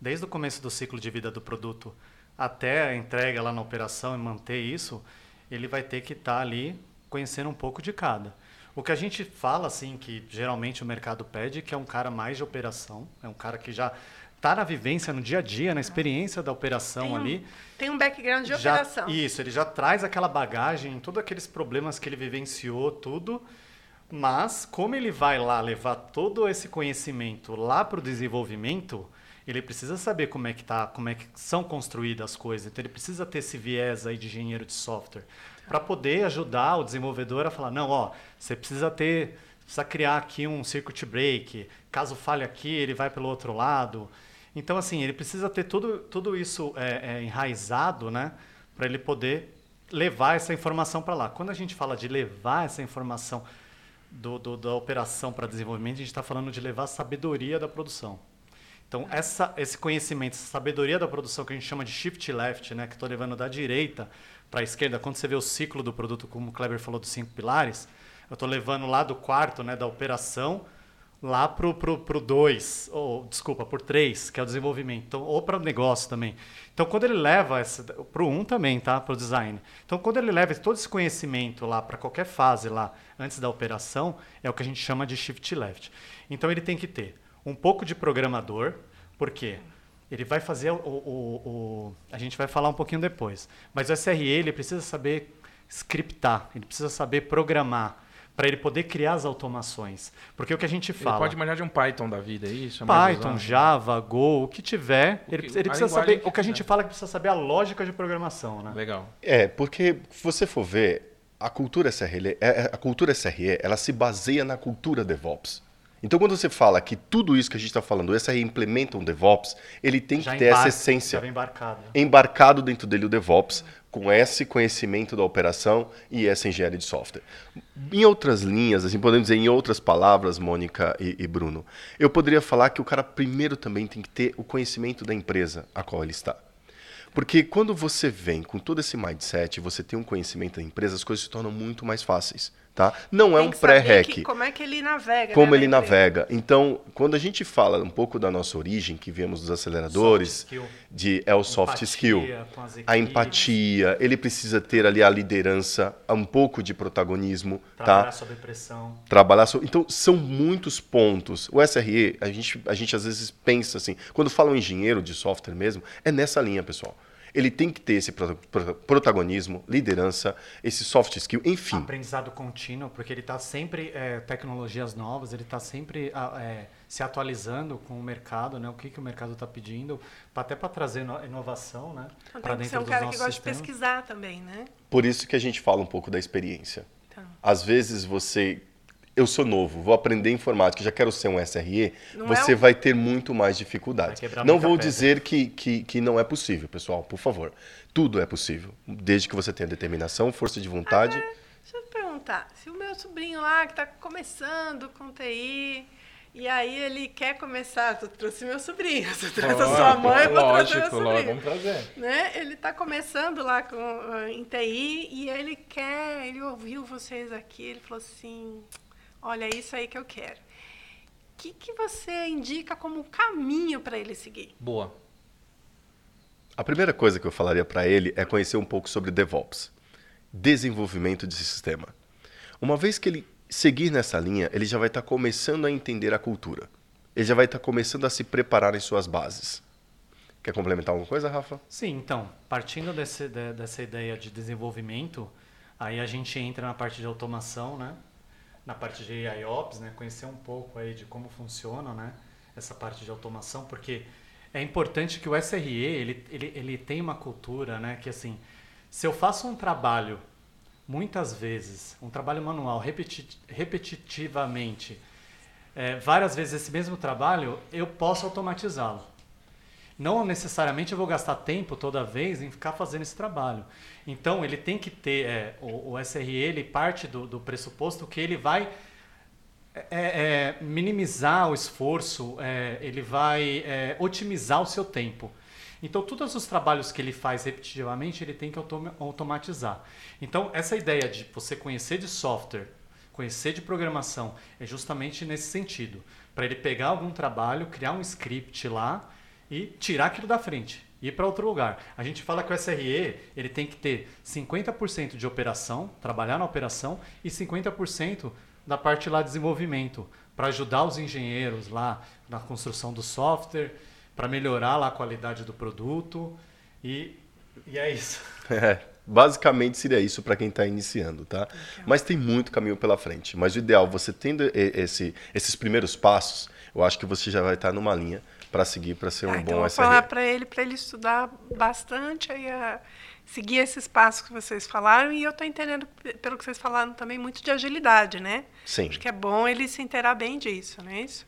Speaker 3: desde o começo do ciclo de vida do produto até a entrega lá na operação e manter isso, ele vai ter que estar tá ali conhecendo um pouco de cada. O que a gente fala, assim, que geralmente o mercado pede, que é um cara mais de operação, é um cara que já está na vivência, no dia a dia, na experiência da operação
Speaker 2: tem um,
Speaker 3: ali.
Speaker 2: Tem um background de
Speaker 3: já,
Speaker 2: operação.
Speaker 3: Isso, ele já traz aquela bagagem, todos aqueles problemas que ele vivenciou, tudo. Mas, como ele vai lá levar todo esse conhecimento lá para o desenvolvimento, ele precisa saber como é que tá, como é que são construídas as coisas. Então ele precisa ter esse viés aí de engenheiro de software para poder ajudar o desenvolvedor a falar, não, ó, você precisa ter, precisa criar aqui um circuit break. Caso falhe aqui, ele vai pelo outro lado. Então, assim, ele precisa ter tudo, tudo isso é, é, enraizado, né? Para ele poder levar essa informação para lá. Quando a gente fala de levar essa informação do, do, da operação para desenvolvimento, a gente está falando de levar a sabedoria da produção. Então, essa, esse conhecimento, essa sabedoria da produção que a gente chama de shift left, né? Que estou levando da direita para a esquerda, quando você vê o ciclo do produto, como o Kleber falou dos cinco pilares, eu estou levando lá do quarto, né, da operação, lá pro pro pro dois ou desculpa, por três, que é o desenvolvimento, então, ou para o negócio também. Então, quando ele leva para o um também, tá, para o design. Então, quando ele leva todo esse conhecimento lá para qualquer fase lá antes da operação, é o que a gente chama de shift left. Então, ele tem que ter um pouco de programador, porque ele vai fazer o, o, o a gente vai falar um pouquinho depois, mas o SRE ele precisa saber scriptar, ele precisa saber programar para ele poder criar as automações. Porque o que a gente fala.
Speaker 1: Ele pode manjar de um Python da vida, é isso? É
Speaker 3: Python, Java, Go, o que tiver. O ele, ele precisa saber. Que, o que a gente fala é que precisa saber a lógica de programação, né?
Speaker 1: Legal.
Speaker 4: É, porque se você for ver, a cultura SRE, é, a cultura SRE, ela se baseia na cultura DevOps. Então, quando você fala que tudo isso que a gente está falando, SRE implementa um DevOps, ele tem
Speaker 3: já
Speaker 4: que ter
Speaker 3: embarca,
Speaker 4: essa essência.
Speaker 3: Embarcado.
Speaker 4: embarcado dentro dele o DevOps, com esse conhecimento da operação e essa engenharia de software. Em outras linhas, assim, podemos dizer em outras palavras, Mônica e, e Bruno, eu poderia falar que o cara primeiro também tem que ter o conhecimento da empresa a qual ele está. Porque quando você vem com todo esse mindset, você tem um conhecimento da empresa, as coisas se tornam muito mais fáceis. Tá? Não é
Speaker 2: Tem
Speaker 4: um pré-rec.
Speaker 2: Como é que ele navega?
Speaker 4: Como
Speaker 2: né,
Speaker 4: ele navega. Então, quando a gente fala um pouco da nossa origem, que viemos dos aceleradores,
Speaker 3: Soft skill.
Speaker 4: de é o soft
Speaker 3: Empatia
Speaker 4: skill,
Speaker 3: com as
Speaker 4: a empatia, ele precisa ter ali a liderança, um pouco de protagonismo,
Speaker 3: Trabalhar
Speaker 4: tá?
Speaker 3: sob pressão.
Speaker 4: Trabalhar so... Então, são muitos pontos. O SRE, a gente, a gente às vezes pensa assim, quando fala um engenheiro de software mesmo, é nessa linha, pessoal. Ele tem que ter esse pro- pro- protagonismo, liderança, esse soft skill, enfim.
Speaker 3: Aprendizado contínuo, porque ele está sempre, é, tecnologias novas, ele está sempre é, se atualizando com o mercado, né? o que, que o mercado está pedindo, até para trazer no- inovação né?
Speaker 2: Então,
Speaker 3: para
Speaker 2: tem que ser
Speaker 3: dentro
Speaker 2: um
Speaker 3: dos
Speaker 2: cara que gosta de pesquisar também, né?
Speaker 4: Por isso que a gente fala um pouco da experiência.
Speaker 2: Então,
Speaker 4: Às vezes você. Eu sou novo, vou aprender informática, já quero ser um SRE,
Speaker 2: Não
Speaker 4: você
Speaker 2: é um-
Speaker 4: vai ter muito mais
Speaker 3: quebrar
Speaker 4: Não vou
Speaker 3: pedra.
Speaker 4: dizer que, que, que não é possível, pessoal, por favor. Tudo é possível, desde que você tenha determinação, força de vontade.
Speaker 2: deixa eu te perguntar, se o meu sobrinho lá que está começando com TI, e aí ele quer começar, eu trouxe meu sobrinho, você trouxe a sua mãe, eu vou trazer meu
Speaker 1: lógico,
Speaker 2: sobrinho.
Speaker 1: vamos trazer.
Speaker 2: né? Ele está começando lá com, ah, em TI e ele quer, ele ouviu vocês aqui, ele falou assim, olha, é isso aí que eu quero. O que, que você indica como caminho para ele seguir?
Speaker 1: Boa.
Speaker 4: A primeira coisa que eu falaria para ele é conhecer um pouco sobre DevOps, desenvolvimento de sistema. Uma vez que ele seguir nessa linha, ele já vai estar começando a entender a cultura. Ele já vai estar começando a se preparar em suas bases. Quer complementar alguma coisa, Rafa?
Speaker 3: Sim, então, partindo desse, de- dessa ideia de desenvolvimento, aí a gente entra na parte de automação, né? Na parte de IOPS, né? Conhecer um pouco aí de como funciona, né? Essa parte de automação, porque é importante que o SRE, ele, ele, ele tem uma cultura, né? Que assim, se eu faço um trabalho, muitas vezes, um trabalho manual, repeti- repetitivamente, é, várias vezes esse mesmo trabalho, eu posso automatizá-lo. Não necessariamente eu vou gastar tempo toda vez em ficar fazendo esse trabalho. Então ele tem que ter é, o, o SRE, ele parte do, do pressuposto que ele vai é, é, minimizar o esforço, é, ele vai é, otimizar o seu tempo. Então, todos os trabalhos que ele faz repetitivamente, ele tem que automa- automatizar. Então, essa ideia de você conhecer de software, conhecer de programação, é justamente nesse sentido. Para ele pegar algum trabalho, criar um script lá e tirar aquilo da frente, ir para outro lugar. A gente fala que o SRE ele tem que ter 50% de operação, trabalhar na operação, e 50% da parte lá de desenvolvimento, para ajudar os engenheiros lá na construção do software, para melhorar lá a qualidade do produto. E, e é isso.
Speaker 4: É, basicamente seria isso para quem está iniciando, tá? Mas tem muito caminho pela frente. Mas o ideal, você tendo esse- esses primeiros passos, eu acho que você já vai estar numa linha para seguir para ser um
Speaker 2: Ah, então eu
Speaker 4: bom
Speaker 2: vou
Speaker 4: SRE.
Speaker 2: falar para ele, para ele estudar bastante aí a seguir esses passos que vocês falaram e eu estou entendendo pelo que vocês falaram também muito de agilidade, né?
Speaker 4: Sim.
Speaker 2: Acho que é bom ele se inteirar bem disso, não é isso?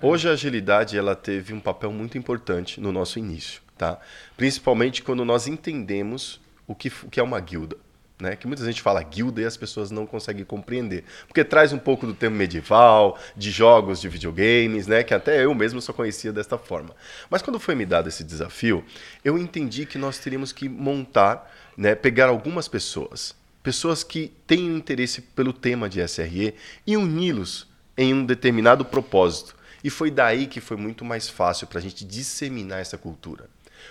Speaker 4: Hoje a agilidade ela teve um papel muito importante no nosso início, tá? Principalmente quando nós entendemos o que, o que é uma guilda. Né? Que muita gente fala guilda e as pessoas não conseguem compreender. Porque traz um pouco do tempo medieval, de jogos de videogames, né? que até eu mesmo só conhecia desta forma. Mas quando foi me dado esse desafio, eu entendi que nós teríamos que montar, né? pegar algumas pessoas, pessoas que tenham interesse pelo tema de SRE e uni-los em um determinado propósito. E foi daí que foi muito mais fácil para a gente disseminar essa cultura.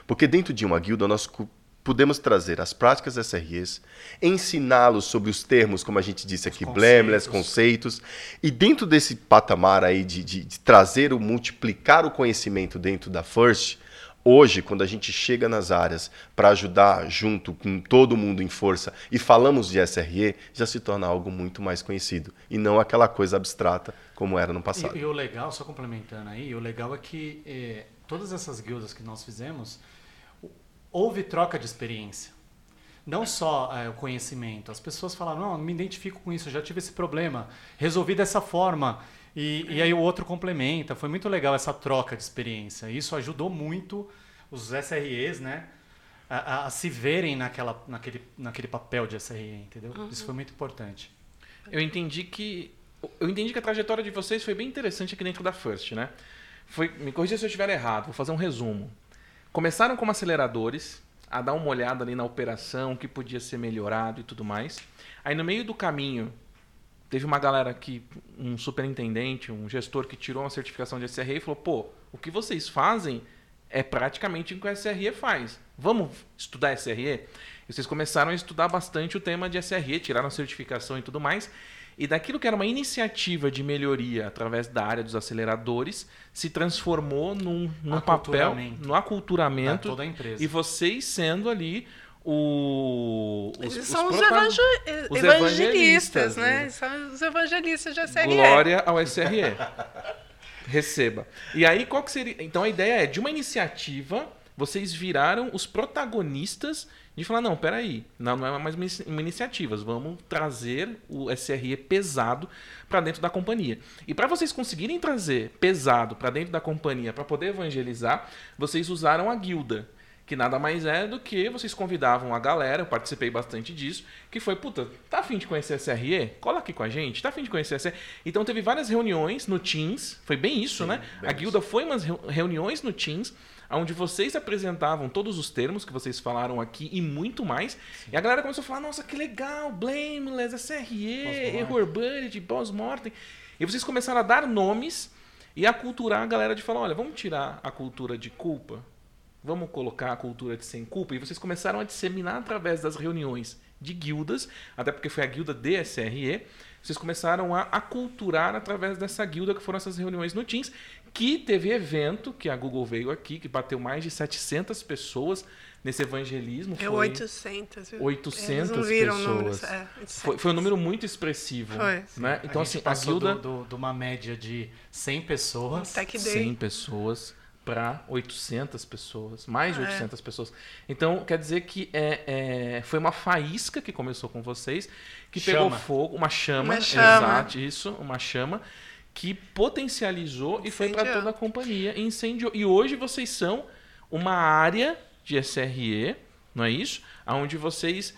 Speaker 4: Porque dentro de uma guilda nós podemos trazer as práticas SREs, ensiná-los sobre os termos, como a gente disse aqui,
Speaker 3: conceitos.
Speaker 4: blameless, conceitos. E dentro desse patamar aí de, de- de trazer o multiplicar o conhecimento dentro da First, hoje, quando a gente chega nas áreas para ajudar junto com todo mundo em força e falamos de SRE, já se torna algo muito mais conhecido. E não aquela coisa abstrata como era no passado.
Speaker 3: E, e o legal, só complementando aí, o legal é que eh, todas essas guildas que nós fizemos, houve troca de experiência. Não só eh, o conhecimento. As pessoas falaram, não, me identifico com isso, já tive esse problema, resolvi dessa forma. E, e aí o outro complementa. Foi muito legal essa troca de experiência. Isso ajudou muito os SREs, né? A, a- a se verem naquela, naquele, naquele papel de SRE, entendeu? Isso foi muito importante.
Speaker 1: Eu entendi que. Eu entendi que a trajetória de vocês foi bem interessante aqui dentro da First, né? Foi, me corrija se eu estiver errado, vou fazer um resumo. Começaram como aceleradores, a dar uma olhada ali na operação, o que podia ser melhorado e tudo mais. Aí no meio do caminho, teve uma galera que, um superintendente, um gestor que tirou uma certificação de SRE e falou: pô, o que vocês fazem é praticamente o que o SRE faz. Vamos estudar SRE? E vocês começaram a estudar bastante o tema de SRE, tiraram a certificação e tudo mais. E daquilo que era uma iniciativa de melhoria através da área dos aceleradores, se transformou num, num papel, no aculturamento.
Speaker 3: Da toda a empresa.
Speaker 1: E vocês sendo ali o,
Speaker 2: Eles
Speaker 1: os,
Speaker 2: são os,
Speaker 1: prota-
Speaker 2: evangel-
Speaker 1: os
Speaker 2: evangelistas,
Speaker 1: evangelistas,
Speaker 2: né?
Speaker 1: né?
Speaker 2: São os evangelistas de SRE.
Speaker 1: Glória ao SRE. Receba. E aí, qual que seria. Então a ideia é, de uma iniciativa, vocês viraram os protagonistas de falar, não, peraí, não, não é mais uma inici- uma iniciativa, vamos trazer o SRE pesado para dentro da companhia. E para vocês conseguirem trazer pesado para dentro da companhia, para poder evangelizar, vocês usaram a guilda. Que nada mais é do que vocês convidavam a galera, eu participei bastante disso, que foi, puta, tá afim de conhecer a SRE? Cola aqui com a gente, tá afim de conhecer a SRE? Então teve várias reuniões no Teams, foi bem isso, né?
Speaker 4: bem
Speaker 1: A guilda foi umas reu- reuniões no Teams, onde vocês apresentavam todos os termos que vocês falaram aqui e muito mais. E a galera começou a falar, nossa, que legal, Blameless, SRE. Error Budget, Pós-Mortem. E vocês começaram a dar nomes e a culturar a galera de falar, olha, vamos tirar a cultura de culpa? Vamos colocar a cultura de sem culpa? E vocês começaram a disseminar através das reuniões de guildas, até porque foi a guilda DSRE, vocês começaram a aculturar através dessa guilda que foram essas reuniões no Teams, que teve evento, que a Google veio aqui, que bateu mais de 700 pessoas nesse evangelismo.
Speaker 2: É
Speaker 1: foi
Speaker 2: 800. viu?
Speaker 1: 800
Speaker 2: Eles não viram
Speaker 1: pessoas.
Speaker 2: números. É, 800.
Speaker 1: Foi, foi um número muito expressivo.
Speaker 2: Foi.
Speaker 1: Né? Então,
Speaker 3: a gente
Speaker 1: assim, a guilda...
Speaker 3: de uma média de 100 pessoas.
Speaker 2: Tech Day.
Speaker 1: 100 pessoas para 800 pessoas, mais de
Speaker 2: Ah, é.
Speaker 1: 800 pessoas. Então, quer dizer que é, é, foi uma faísca que começou com vocês, que pegou
Speaker 3: Chama.
Speaker 1: fogo, uma chama,
Speaker 2: Uma chama.
Speaker 1: exato, isso, uma chama, que potencializou e foi para
Speaker 2: Incendiou.
Speaker 1: toda a companhia e incendiou. E hoje vocês são uma área de SRE, não é isso? Onde vocês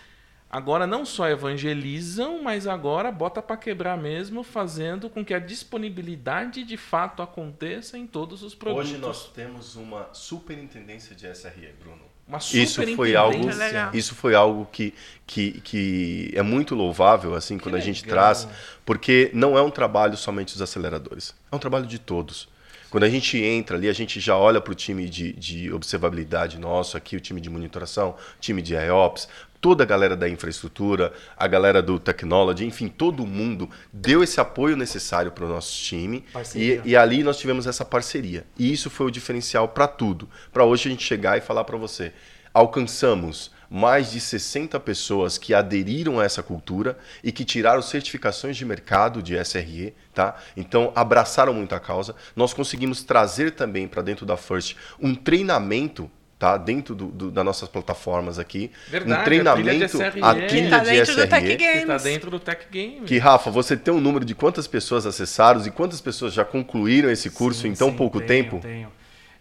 Speaker 1: agora não só evangelizam, mas agora bota para quebrar mesmo, fazendo com que a disponibilidade de fato aconteça em todos os produtos.
Speaker 4: Hoje nós temos uma superintendência de SRE, Bruno.
Speaker 1: Uma
Speaker 4: Isso foi algo,
Speaker 1: superintendência.
Speaker 2: Legal.
Speaker 4: isso foi algo que, que, que é muito louvável, assim, quando a gente
Speaker 1: legal.
Speaker 4: traz, porque não é um trabalho somente dos aceleradores, é um trabalho de todos. Quando a gente entra ali, a gente já olha para o time de, de observabilidade nosso, aqui o time de monitoração, time de IOPS, toda a galera da infraestrutura, a galera do technology, enfim, todo mundo deu esse apoio necessário para o nosso time. E, e ali nós tivemos essa parceria. E isso foi o diferencial para tudo. Para hoje a gente chegar e falar para você. Alcançamos mais de 60 pessoas que aderiram a essa cultura e que tiraram certificações de mercado de SRE, tá? Então abraçaram muito a causa. Nós conseguimos trazer também para dentro da First um treinamento tá? Dentro do, do- das nossas plataformas aqui.
Speaker 1: Verdade,
Speaker 4: um
Speaker 1: a
Speaker 4: treinamento,
Speaker 1: trilha de
Speaker 4: a
Speaker 1: SRE.
Speaker 4: trilha
Speaker 2: Tá
Speaker 4: de
Speaker 2: dentro do Tech
Speaker 4: SRE.
Speaker 2: Game.
Speaker 1: Que está
Speaker 2: Games.
Speaker 1: dentro do Tech Game.
Speaker 4: Que, Rafa, você tem um número de quantas pessoas acessaram e quantas pessoas já concluíram esse curso
Speaker 3: Sim,
Speaker 4: em tão
Speaker 3: sim,
Speaker 4: pouco
Speaker 3: tenho,
Speaker 4: tempo?
Speaker 3: Tenho.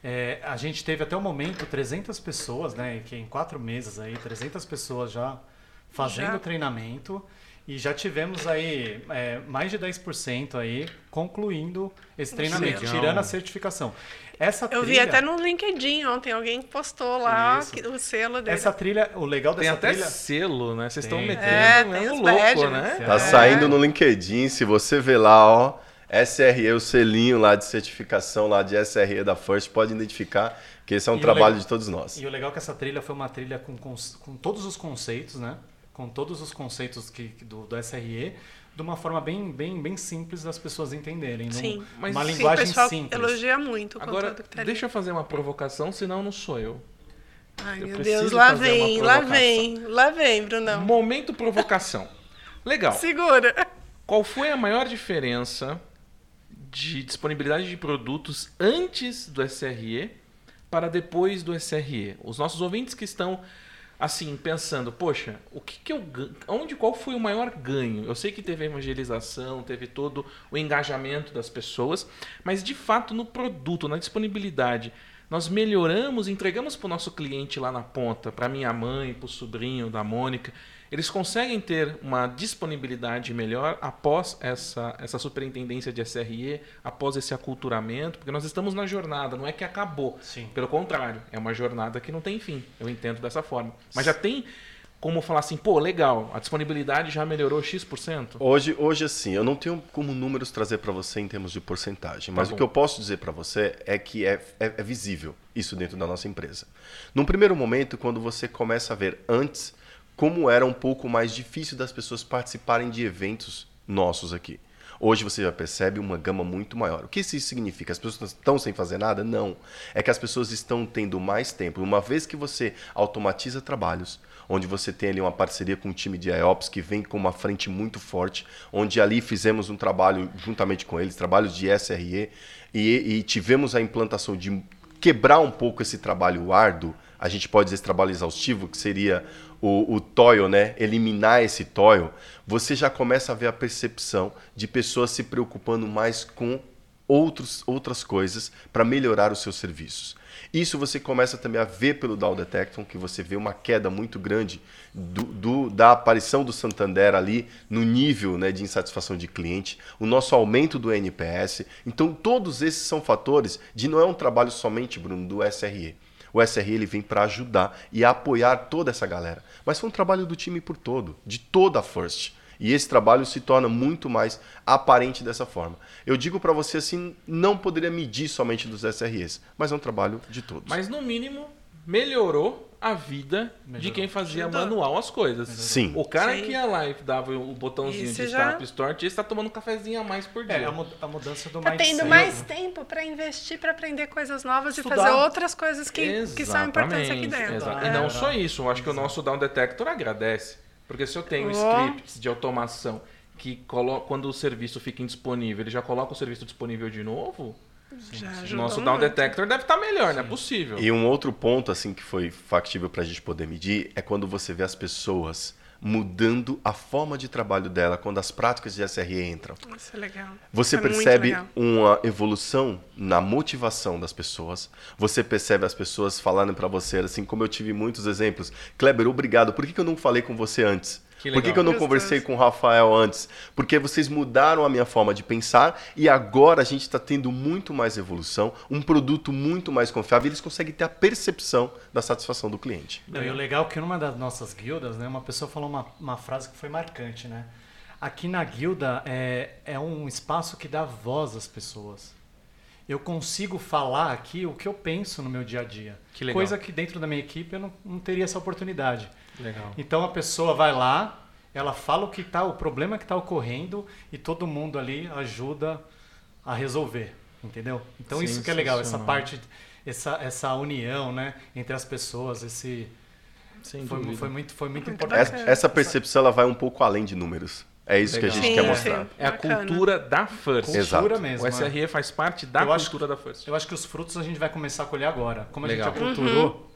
Speaker 3: É, a gente teve até o momento 300 pessoas, né? Que em quatro meses aí, 300 pessoas já fazendo
Speaker 2: Já.
Speaker 3: treinamento. E já tivemos aí é, mais de 10% aí concluindo esse treinamento, tirando a certificação. Essa
Speaker 2: Eu vi
Speaker 3: trilha,
Speaker 2: até no LinkedIn ontem, alguém postou lá que- o selo dele.
Speaker 3: Essa trilha, o legal
Speaker 1: Tem
Speaker 3: dessa
Speaker 1: até
Speaker 3: trilha...
Speaker 1: selo, né? Vocês estão
Speaker 3: Tem.
Speaker 1: metendo
Speaker 2: É,
Speaker 1: mesmo
Speaker 2: tem
Speaker 1: louco,
Speaker 2: badges,
Speaker 1: né?
Speaker 2: né?
Speaker 4: Tá
Speaker 3: É.
Speaker 4: saindo no LinkedIn, se você vê lá, ó, SRE, o selinho lá de certificação lá de SRE da First, pode identificar que esse é um
Speaker 3: E
Speaker 4: trabalho
Speaker 3: legal-
Speaker 4: de todos nós.
Speaker 3: E o legal é que essa trilha foi uma trilha com, com, com todos os conceitos, né? Com todos os conceitos que, que do, do SRE, de uma forma bem, bem, bem simples das pessoas entenderem. num-
Speaker 2: Sim.
Speaker 1: Mas
Speaker 3: uma
Speaker 1: sim,
Speaker 3: linguagem
Speaker 2: pessoal
Speaker 3: simples.
Speaker 2: elogia muito o
Speaker 1: Agora,
Speaker 2: conteúdo que tá ali.
Speaker 1: deixa eu fazer uma provocação, senão não sou eu.
Speaker 2: Ai,
Speaker 1: eu
Speaker 2: meu Deus, lá vem, lá vem, lá vem, Brunão.
Speaker 1: Momento provocação. Legal.
Speaker 2: Segura.
Speaker 1: Qual foi a maior diferença de disponibilidade de produtos antes do SRE para depois do SRE? Os nossos ouvintes que estão assim pensando, poxa, o que que eu onde qual foi o maior ganho? Eu sei que teve a evangelização, teve todo o engajamento das pessoas, mas de fato no produto, na disponibilidade, nós melhoramos, entregamos para o nosso cliente lá na ponta, para minha mãe, para o sobrinho da Mônica. Eles conseguem ter uma disponibilidade melhor após essa, essa superintendência de SRE, após esse aculturamento, porque nós estamos na jornada, não é que acabou.
Speaker 3: Sim.
Speaker 1: Pelo contrário, é uma jornada que não tem fim. Eu entendo dessa forma. Mas já tem como falar assim, pô, legal, a disponibilidade já melhorou X%?
Speaker 4: Hoje, hoje assim, eu não tenho como números trazer para você em termos de porcentagem, mas
Speaker 1: Tá
Speaker 4: o que eu posso dizer para você é que é, é, é visível isso dentro da nossa empresa. Num primeiro momento, quando você começa a ver antes como era um pouco mais difícil das pessoas participarem de eventos nossos aqui. Hoje você já percebe uma gama muito maior. O que isso significa? As pessoas estão sem fazer nada? Não. É que as pessoas estão tendo mais tempo. Uma vez que você automatiza trabalhos, onde você tem ali uma parceria com um time de IOPS que vem com uma frente muito forte, onde ali fizemos um trabalho juntamente com eles, trabalhos de SRE, e, e tivemos a implantação de quebrar um pouco esse trabalho árduo, a gente pode dizer esse trabalho exaustivo, que seria o, o toil, né? eliminar esse toil, você já começa a ver a percepção de pessoas se preocupando mais com outros, outras coisas para melhorar os seus serviços. Isso você começa também a ver pelo Dow Detecton, que você vê uma queda muito grande do, do- da aparição do Santander ali no nível né, de insatisfação de cliente, o nosso aumento do NPS. Então, todos esses são fatores de não é um trabalho somente, Bruno, do SRE. O SRE ele vem para ajudar e apoiar toda essa galera. Mas foi um trabalho do time por todo, de toda a First. E esse trabalho se torna muito mais aparente dessa forma. Eu digo para você assim, não poderia medir somente dos SREs, mas é um trabalho de todos.
Speaker 1: Mas no mínimo, melhorou a vida de
Speaker 3: Melhorou.
Speaker 1: quem fazia
Speaker 2: Ajudou.
Speaker 1: manual as coisas.
Speaker 4: Sim.
Speaker 1: O cara
Speaker 2: Sim.
Speaker 1: que ia lá e dava o botãozinho
Speaker 2: Isso
Speaker 1: de
Speaker 2: já-
Speaker 1: Start Start, esse tá tomando um cafezinho a mais por dia.
Speaker 3: É, a, mu- a mudança do
Speaker 2: Tá
Speaker 3: mindset.
Speaker 2: tendo mais tempo para investir, para aprender coisas novas
Speaker 3: Estudar.
Speaker 2: e fazer outras coisas que, que são importantes aqui dentro.
Speaker 1: exato.
Speaker 2: É.
Speaker 1: E não só isso, eu acho que o nosso Down Detector agradece. Porque se eu tenho
Speaker 2: Oh.
Speaker 1: scripts de automação que colo- quando o serviço fica indisponível, ele já coloca o serviço disponível de novo,
Speaker 2: Ajudou
Speaker 1: nosso Down
Speaker 2: muito.
Speaker 1: Detector deve estar melhor, não é possível.
Speaker 4: E um outro ponto assim que foi factível para a gente poder medir é quando você vê as pessoas mudando a forma de trabalho dela quando as práticas de SRE entram.
Speaker 2: Isso é legal.
Speaker 4: Você
Speaker 2: É
Speaker 4: percebe
Speaker 2: legal.
Speaker 4: uma evolução na motivação das pessoas. Você percebe as pessoas falando para você, assim como eu tive muitos exemplos. Kleber, obrigado. Por que, que eu não falei com você antes?
Speaker 1: Que
Speaker 4: Por que, que eu não conversei com o Rafael antes? Porque vocês mudaram a minha forma de pensar e agora a gente está tendo muito mais evolução, um produto muito mais confiável. Eles conseguem ter a percepção da satisfação do cliente.
Speaker 3: Não, e o legal é que numa das nossas guildas, né, uma pessoa falou uma, uma frase que foi marcante, né? Aqui na guilda é, é um espaço que dá voz às pessoas. Eu consigo falar aqui o que eu penso no meu dia a dia.
Speaker 1: Que.
Speaker 3: Coisa que dentro da minha equipe eu não, não teria essa oportunidade.
Speaker 1: Legal.
Speaker 3: Então a pessoa vai lá, ela fala o que tá, o problema que está ocorrendo e todo mundo ali ajuda a resolver, entendeu? Então isso que é legal, essa parte, essa, essa união, né, entre as pessoas, esse
Speaker 1: Sem
Speaker 3: foi,
Speaker 1: dúvida.
Speaker 3: foi muito, foi muito
Speaker 2: Muito
Speaker 3: importante.
Speaker 4: Essa, essa percepção ela vai um pouco além de números. É isso que a
Speaker 1: Legal.
Speaker 4: gente
Speaker 2: Sim,
Speaker 4: quer
Speaker 2: sim.
Speaker 4: mostrar.
Speaker 1: É a
Speaker 2: Bacana.
Speaker 1: cultura da First.
Speaker 3: Cultura
Speaker 4: Exato.
Speaker 3: mesmo.
Speaker 1: O
Speaker 3: é.
Speaker 1: SRE faz parte da
Speaker 3: Eu acho
Speaker 1: cultura da First.
Speaker 3: Eu acho que os frutos a gente vai começar a colher agora. Como a
Speaker 1: Legal.
Speaker 3: gente aculturou,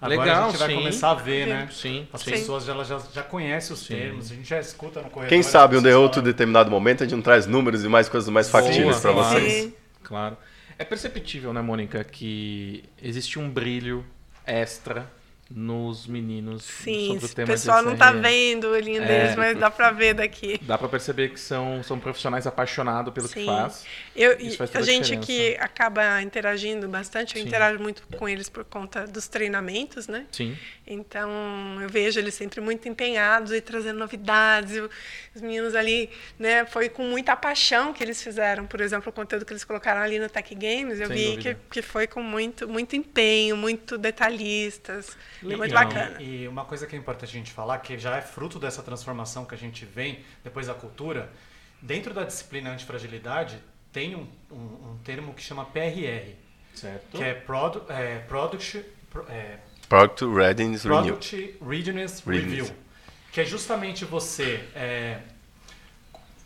Speaker 3: agora
Speaker 1: Legal,
Speaker 3: a gente vai
Speaker 1: sim.
Speaker 3: começar a ver, né?
Speaker 1: Sim,
Speaker 3: As
Speaker 1: sim.
Speaker 3: pessoas já, já, já conhecem os
Speaker 1: Sim.
Speaker 3: termos, a gente já escuta no corredor.
Speaker 4: Quem sabe um de outro determinado momento a gente não traz números e mais coisas mais factíveis para
Speaker 1: claro.
Speaker 4: vocês.
Speaker 2: Sim.
Speaker 1: Claro. É perceptível, né, Mônica, que existe um brilho extra nos meninos
Speaker 2: Sim,
Speaker 1: sobre o
Speaker 2: o
Speaker 1: tema
Speaker 2: pessoal
Speaker 1: de
Speaker 2: não tá
Speaker 1: SRE.
Speaker 2: vendo o olhinho
Speaker 1: É.
Speaker 2: deles, mas dá pra ver daqui.
Speaker 1: Dá pra perceber que são, são profissionais apaixonados pelo que
Speaker 2: Sim.
Speaker 1: faz.
Speaker 2: Eu,
Speaker 1: Isso faz
Speaker 2: a
Speaker 1: a
Speaker 2: gente
Speaker 1: diferença.
Speaker 2: que acaba interagindo bastante, eu
Speaker 1: Sim.
Speaker 2: interajo muito com eles por conta dos treinamentos, né?
Speaker 1: Sim.
Speaker 2: Então, eu vejo eles sempre muito empenhados e trazendo novidades. E os meninos ali, né, foi com muita paixão que eles fizeram, por exemplo, o conteúdo que eles colocaram ali no Tech Games. Eu
Speaker 1: Sem
Speaker 2: vi que,
Speaker 1: dúvida.
Speaker 2: que foi com muito, muito empenho, muito detalhistas. É muito
Speaker 3: Legal.
Speaker 2: bacana.
Speaker 3: E uma coisa que é importante a gente falar, que já é fruto dessa transformação que a gente vem depois da cultura, dentro da disciplina antifragilidade tem um, um, um termo que chama PRR,
Speaker 1: Certo.
Speaker 3: que é, produ, é Product, pro- é,
Speaker 4: Product Readiness Renew.
Speaker 3: Product Readiness. Review, que é justamente você é,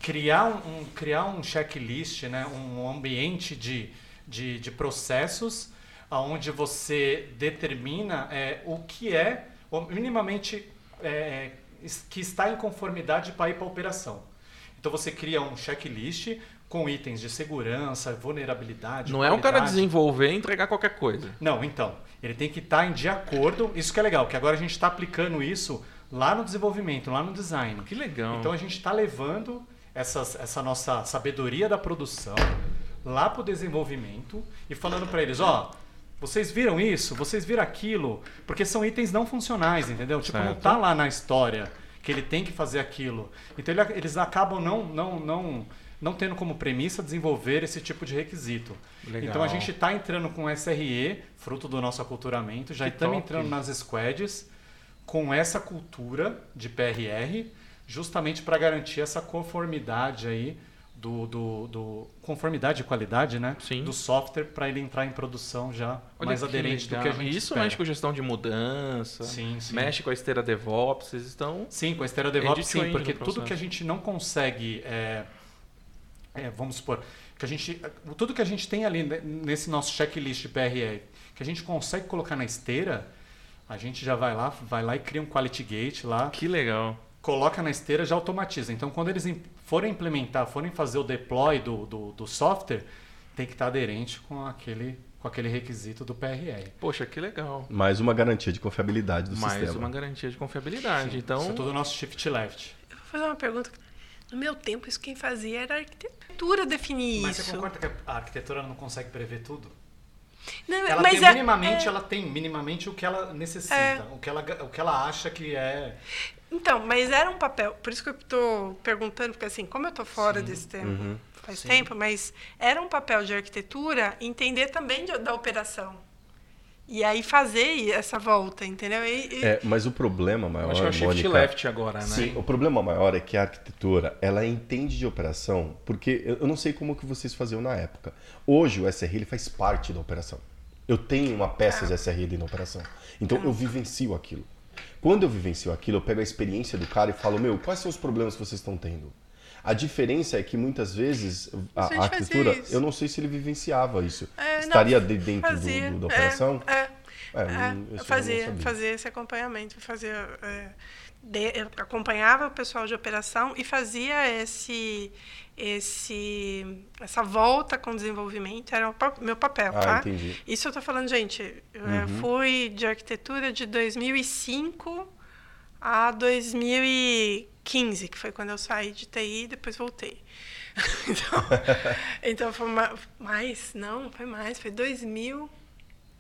Speaker 3: criar, um, um- criar um checklist, né, um ambiente de, de, de processos onde você determina é, o que é minimamente é, es- que está em conformidade para ir para a operação. Então você cria um checklist com itens de segurança, vulnerabilidade.
Speaker 1: Não é um cara
Speaker 3: qualidade.
Speaker 1: desenvolver e entregar qualquer coisa.
Speaker 3: Não, então, ele tem que estar em de acordo. Isso que é legal, que agora a gente está aplicando isso lá no desenvolvimento, lá no design.
Speaker 1: Que legal.
Speaker 3: Então a gente está levando essas, essa nossa sabedoria da produção lá para o desenvolvimento e falando para eles, ó, Vocês viram isso? Vocês viram aquilo? Porque são itens não funcionais, entendeu? Tipo, não
Speaker 1: Certo.
Speaker 3: tá lá na história que ele tem que fazer aquilo. Então ele- eles acabam não, não, não, não tendo como premissa desenvolver esse tipo de requisito.
Speaker 1: Legal.
Speaker 3: Então a gente está entrando com SRE, fruto do nosso aculturamento, já
Speaker 1: Que
Speaker 3: estamos
Speaker 1: top.
Speaker 3: entrando nas squads com essa cultura de PRR, justamente para garantir essa conformidade aí do, do, do- conformidade e qualidade, né?
Speaker 1: Sim.
Speaker 3: Do software para ele entrar em produção já
Speaker 1: Olha
Speaker 3: mais aderente do
Speaker 1: legal.
Speaker 3: que a gente
Speaker 1: Isso
Speaker 3: espera.
Speaker 1: mexe com gestão de mudança,
Speaker 3: Sim, sim.
Speaker 1: mexe com a esteira DevOps, vocês estão...
Speaker 3: Sim, com a esteira DevOps sim, porque tudo que a gente não consegue, é, é, vamos supor, que a gente, tudo que a gente tem ali ne- nesse nosso checklist de PRR, que a gente consegue colocar na esteira, a gente já vai lá, vai lá e cria um quality gate lá,
Speaker 1: Que legal.
Speaker 3: coloca na esteira já automatiza. Então, quando eles forem implementar, forem fazer o deploy do, do, do software, tem que estar aderente com aquele, com aquele requisito do PRR.
Speaker 1: Poxa, que legal.
Speaker 4: Mais uma garantia de confiabilidade do
Speaker 1: Mais
Speaker 4: sistema.
Speaker 1: uma garantia de confiabilidade.
Speaker 3: Sim,
Speaker 1: então,
Speaker 3: Isso é tudo nosso shift left.
Speaker 2: Eu vou fazer uma pergunta. No meu tempo, isso quem fazia era a arquitetura definir
Speaker 3: Mas
Speaker 2: isso.
Speaker 3: você concorda que a arquitetura não consegue prever tudo?
Speaker 2: Não,
Speaker 3: Ela
Speaker 2: mas
Speaker 3: tem minimamente,
Speaker 2: é-
Speaker 3: ela tem minimamente o que ela necessita,
Speaker 2: É.
Speaker 3: o, que ela, o que ela acha que é.
Speaker 2: Então, mas era um papel. Por isso que eu estou perguntando, porque assim, como eu estou fora desse tema
Speaker 3: Uhum.
Speaker 2: faz
Speaker 3: Sim.
Speaker 2: tempo, mas era um papel de arquitetura entender também de- da operação. E aí fazer essa volta, entendeu? E- e-
Speaker 4: É, mas o problema maior,
Speaker 1: acho que é o shift
Speaker 4: Mônica,
Speaker 1: left agora, né?
Speaker 4: Sim, o problema maior é que a arquitetura, ela entende de operação, porque eu eu não sei como que vocês faziam na época. Hoje o SRE ele faz parte da operação. Eu tenho uma peça de SRE dentro da operação. Então eu vivencio aquilo. Quando eu vivencio aquilo, eu pego a experiência do cara e falo, meu, quais são os problemas que vocês estão tendo? A diferença é que muitas vezes a,
Speaker 2: A
Speaker 4: arquitetura, eu não sei se ele vivenciava isso.
Speaker 2: É, não,
Speaker 4: Estaria de dentro do-
Speaker 2: fazia,
Speaker 4: do- da
Speaker 2: é,
Speaker 4: operação?
Speaker 2: É,
Speaker 4: É,
Speaker 2: é,
Speaker 4: não- não
Speaker 2: eu fazia, fazia esse acompanhamento, fazia, é, de- eu acompanhava o pessoal de operação e fazia esse, esse, essa volta com o desenvolvimento, era o meu papel,
Speaker 4: Ah,
Speaker 2: tá?
Speaker 4: entendi.
Speaker 2: Isso eu estou falando, gente, eu é,
Speaker 4: Uhum.
Speaker 2: fui de arquitetura de 2005 a 2015, que foi quando eu saí de TI e depois voltei. então, então foi ma- mais, não, foi mais, foi 2000.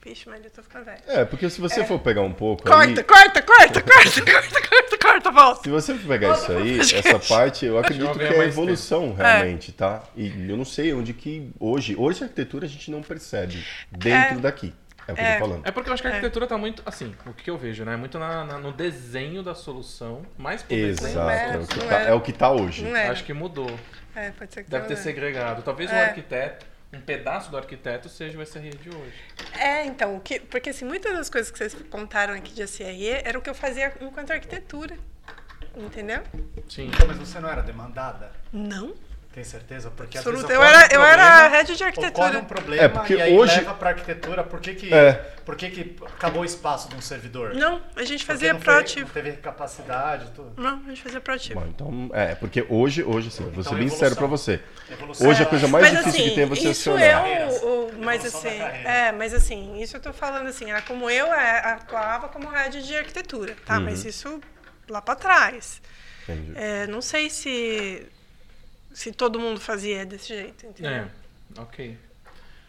Speaker 2: Vixe, mas eu tô ficando velho.
Speaker 4: É, porque se você for pegar um pouco
Speaker 2: Corta,
Speaker 4: ali,
Speaker 2: corta, corta, corta, corta, corta, corta, volta.
Speaker 4: Se você for pegar isso aí, essa parte, eu acredito que é
Speaker 1: mais
Speaker 4: evolução realmente, tá? E eu não sei onde que hoje, hoje a arquitetura a gente não percebe dentro
Speaker 2: É.
Speaker 4: daqui. É o que eu
Speaker 2: É.
Speaker 4: tô falando.
Speaker 1: É porque eu acho que a
Speaker 2: É.
Speaker 1: arquitetura tá muito, assim, o que eu vejo, né? Muito na- na- no desenho da solução, mais pro desenho
Speaker 4: Exato,
Speaker 1: da
Speaker 2: é,
Speaker 4: é o, que tá,
Speaker 2: é.
Speaker 4: é o que tá hoje.
Speaker 2: É.
Speaker 1: Acho que mudou.
Speaker 2: É, pode ser que
Speaker 1: Deve ter
Speaker 2: tenha-
Speaker 1: segregado. Talvez
Speaker 2: É.
Speaker 1: arquiteto, um pedaço do arquiteto seja o SRE de hoje.
Speaker 2: É, então, o que, porque assim, muitas das coisas que vocês contaram aqui de SRE era o que eu fazia enquanto arquitetura. Entendeu?
Speaker 1: Sim.
Speaker 3: Mas você não era demandada?
Speaker 2: Não.
Speaker 3: Tem certeza? Porque às
Speaker 2: Absoluta.
Speaker 3: vezes
Speaker 2: Eu era,
Speaker 3: um
Speaker 2: eu era head de arquitetura.
Speaker 3: um problema
Speaker 4: É, porque
Speaker 3: e aí
Speaker 4: hoje-
Speaker 3: leva pra arquitetura. Por que que,
Speaker 4: É.
Speaker 3: por que que acabou o espaço de um servidor?
Speaker 2: Não, a gente fazia
Speaker 3: não foi-
Speaker 2: proativo.
Speaker 3: Não teve capacidade, tudo.
Speaker 2: Não, a gente fazia proativo.
Speaker 4: Bom, então, é, porque hoje, hoje sim, vou ser
Speaker 3: Então,
Speaker 4: bem
Speaker 3: evolução.
Speaker 4: sincero pra você.
Speaker 3: Evolução.
Speaker 4: Hoje a coisa mais
Speaker 2: mas
Speaker 4: difícil
Speaker 2: assim,
Speaker 4: que tem é você
Speaker 2: isso
Speaker 4: acionar.
Speaker 2: é o, o- mas assim, é, mas assim, isso eu tô falando assim, era como eu é, atuava como head de arquitetura, tá?
Speaker 4: Uhum.
Speaker 2: Mas isso lá para trás.
Speaker 4: Entendi.
Speaker 2: É, não sei se se todo mundo fazia desse jeito, entendeu?
Speaker 1: É, ok.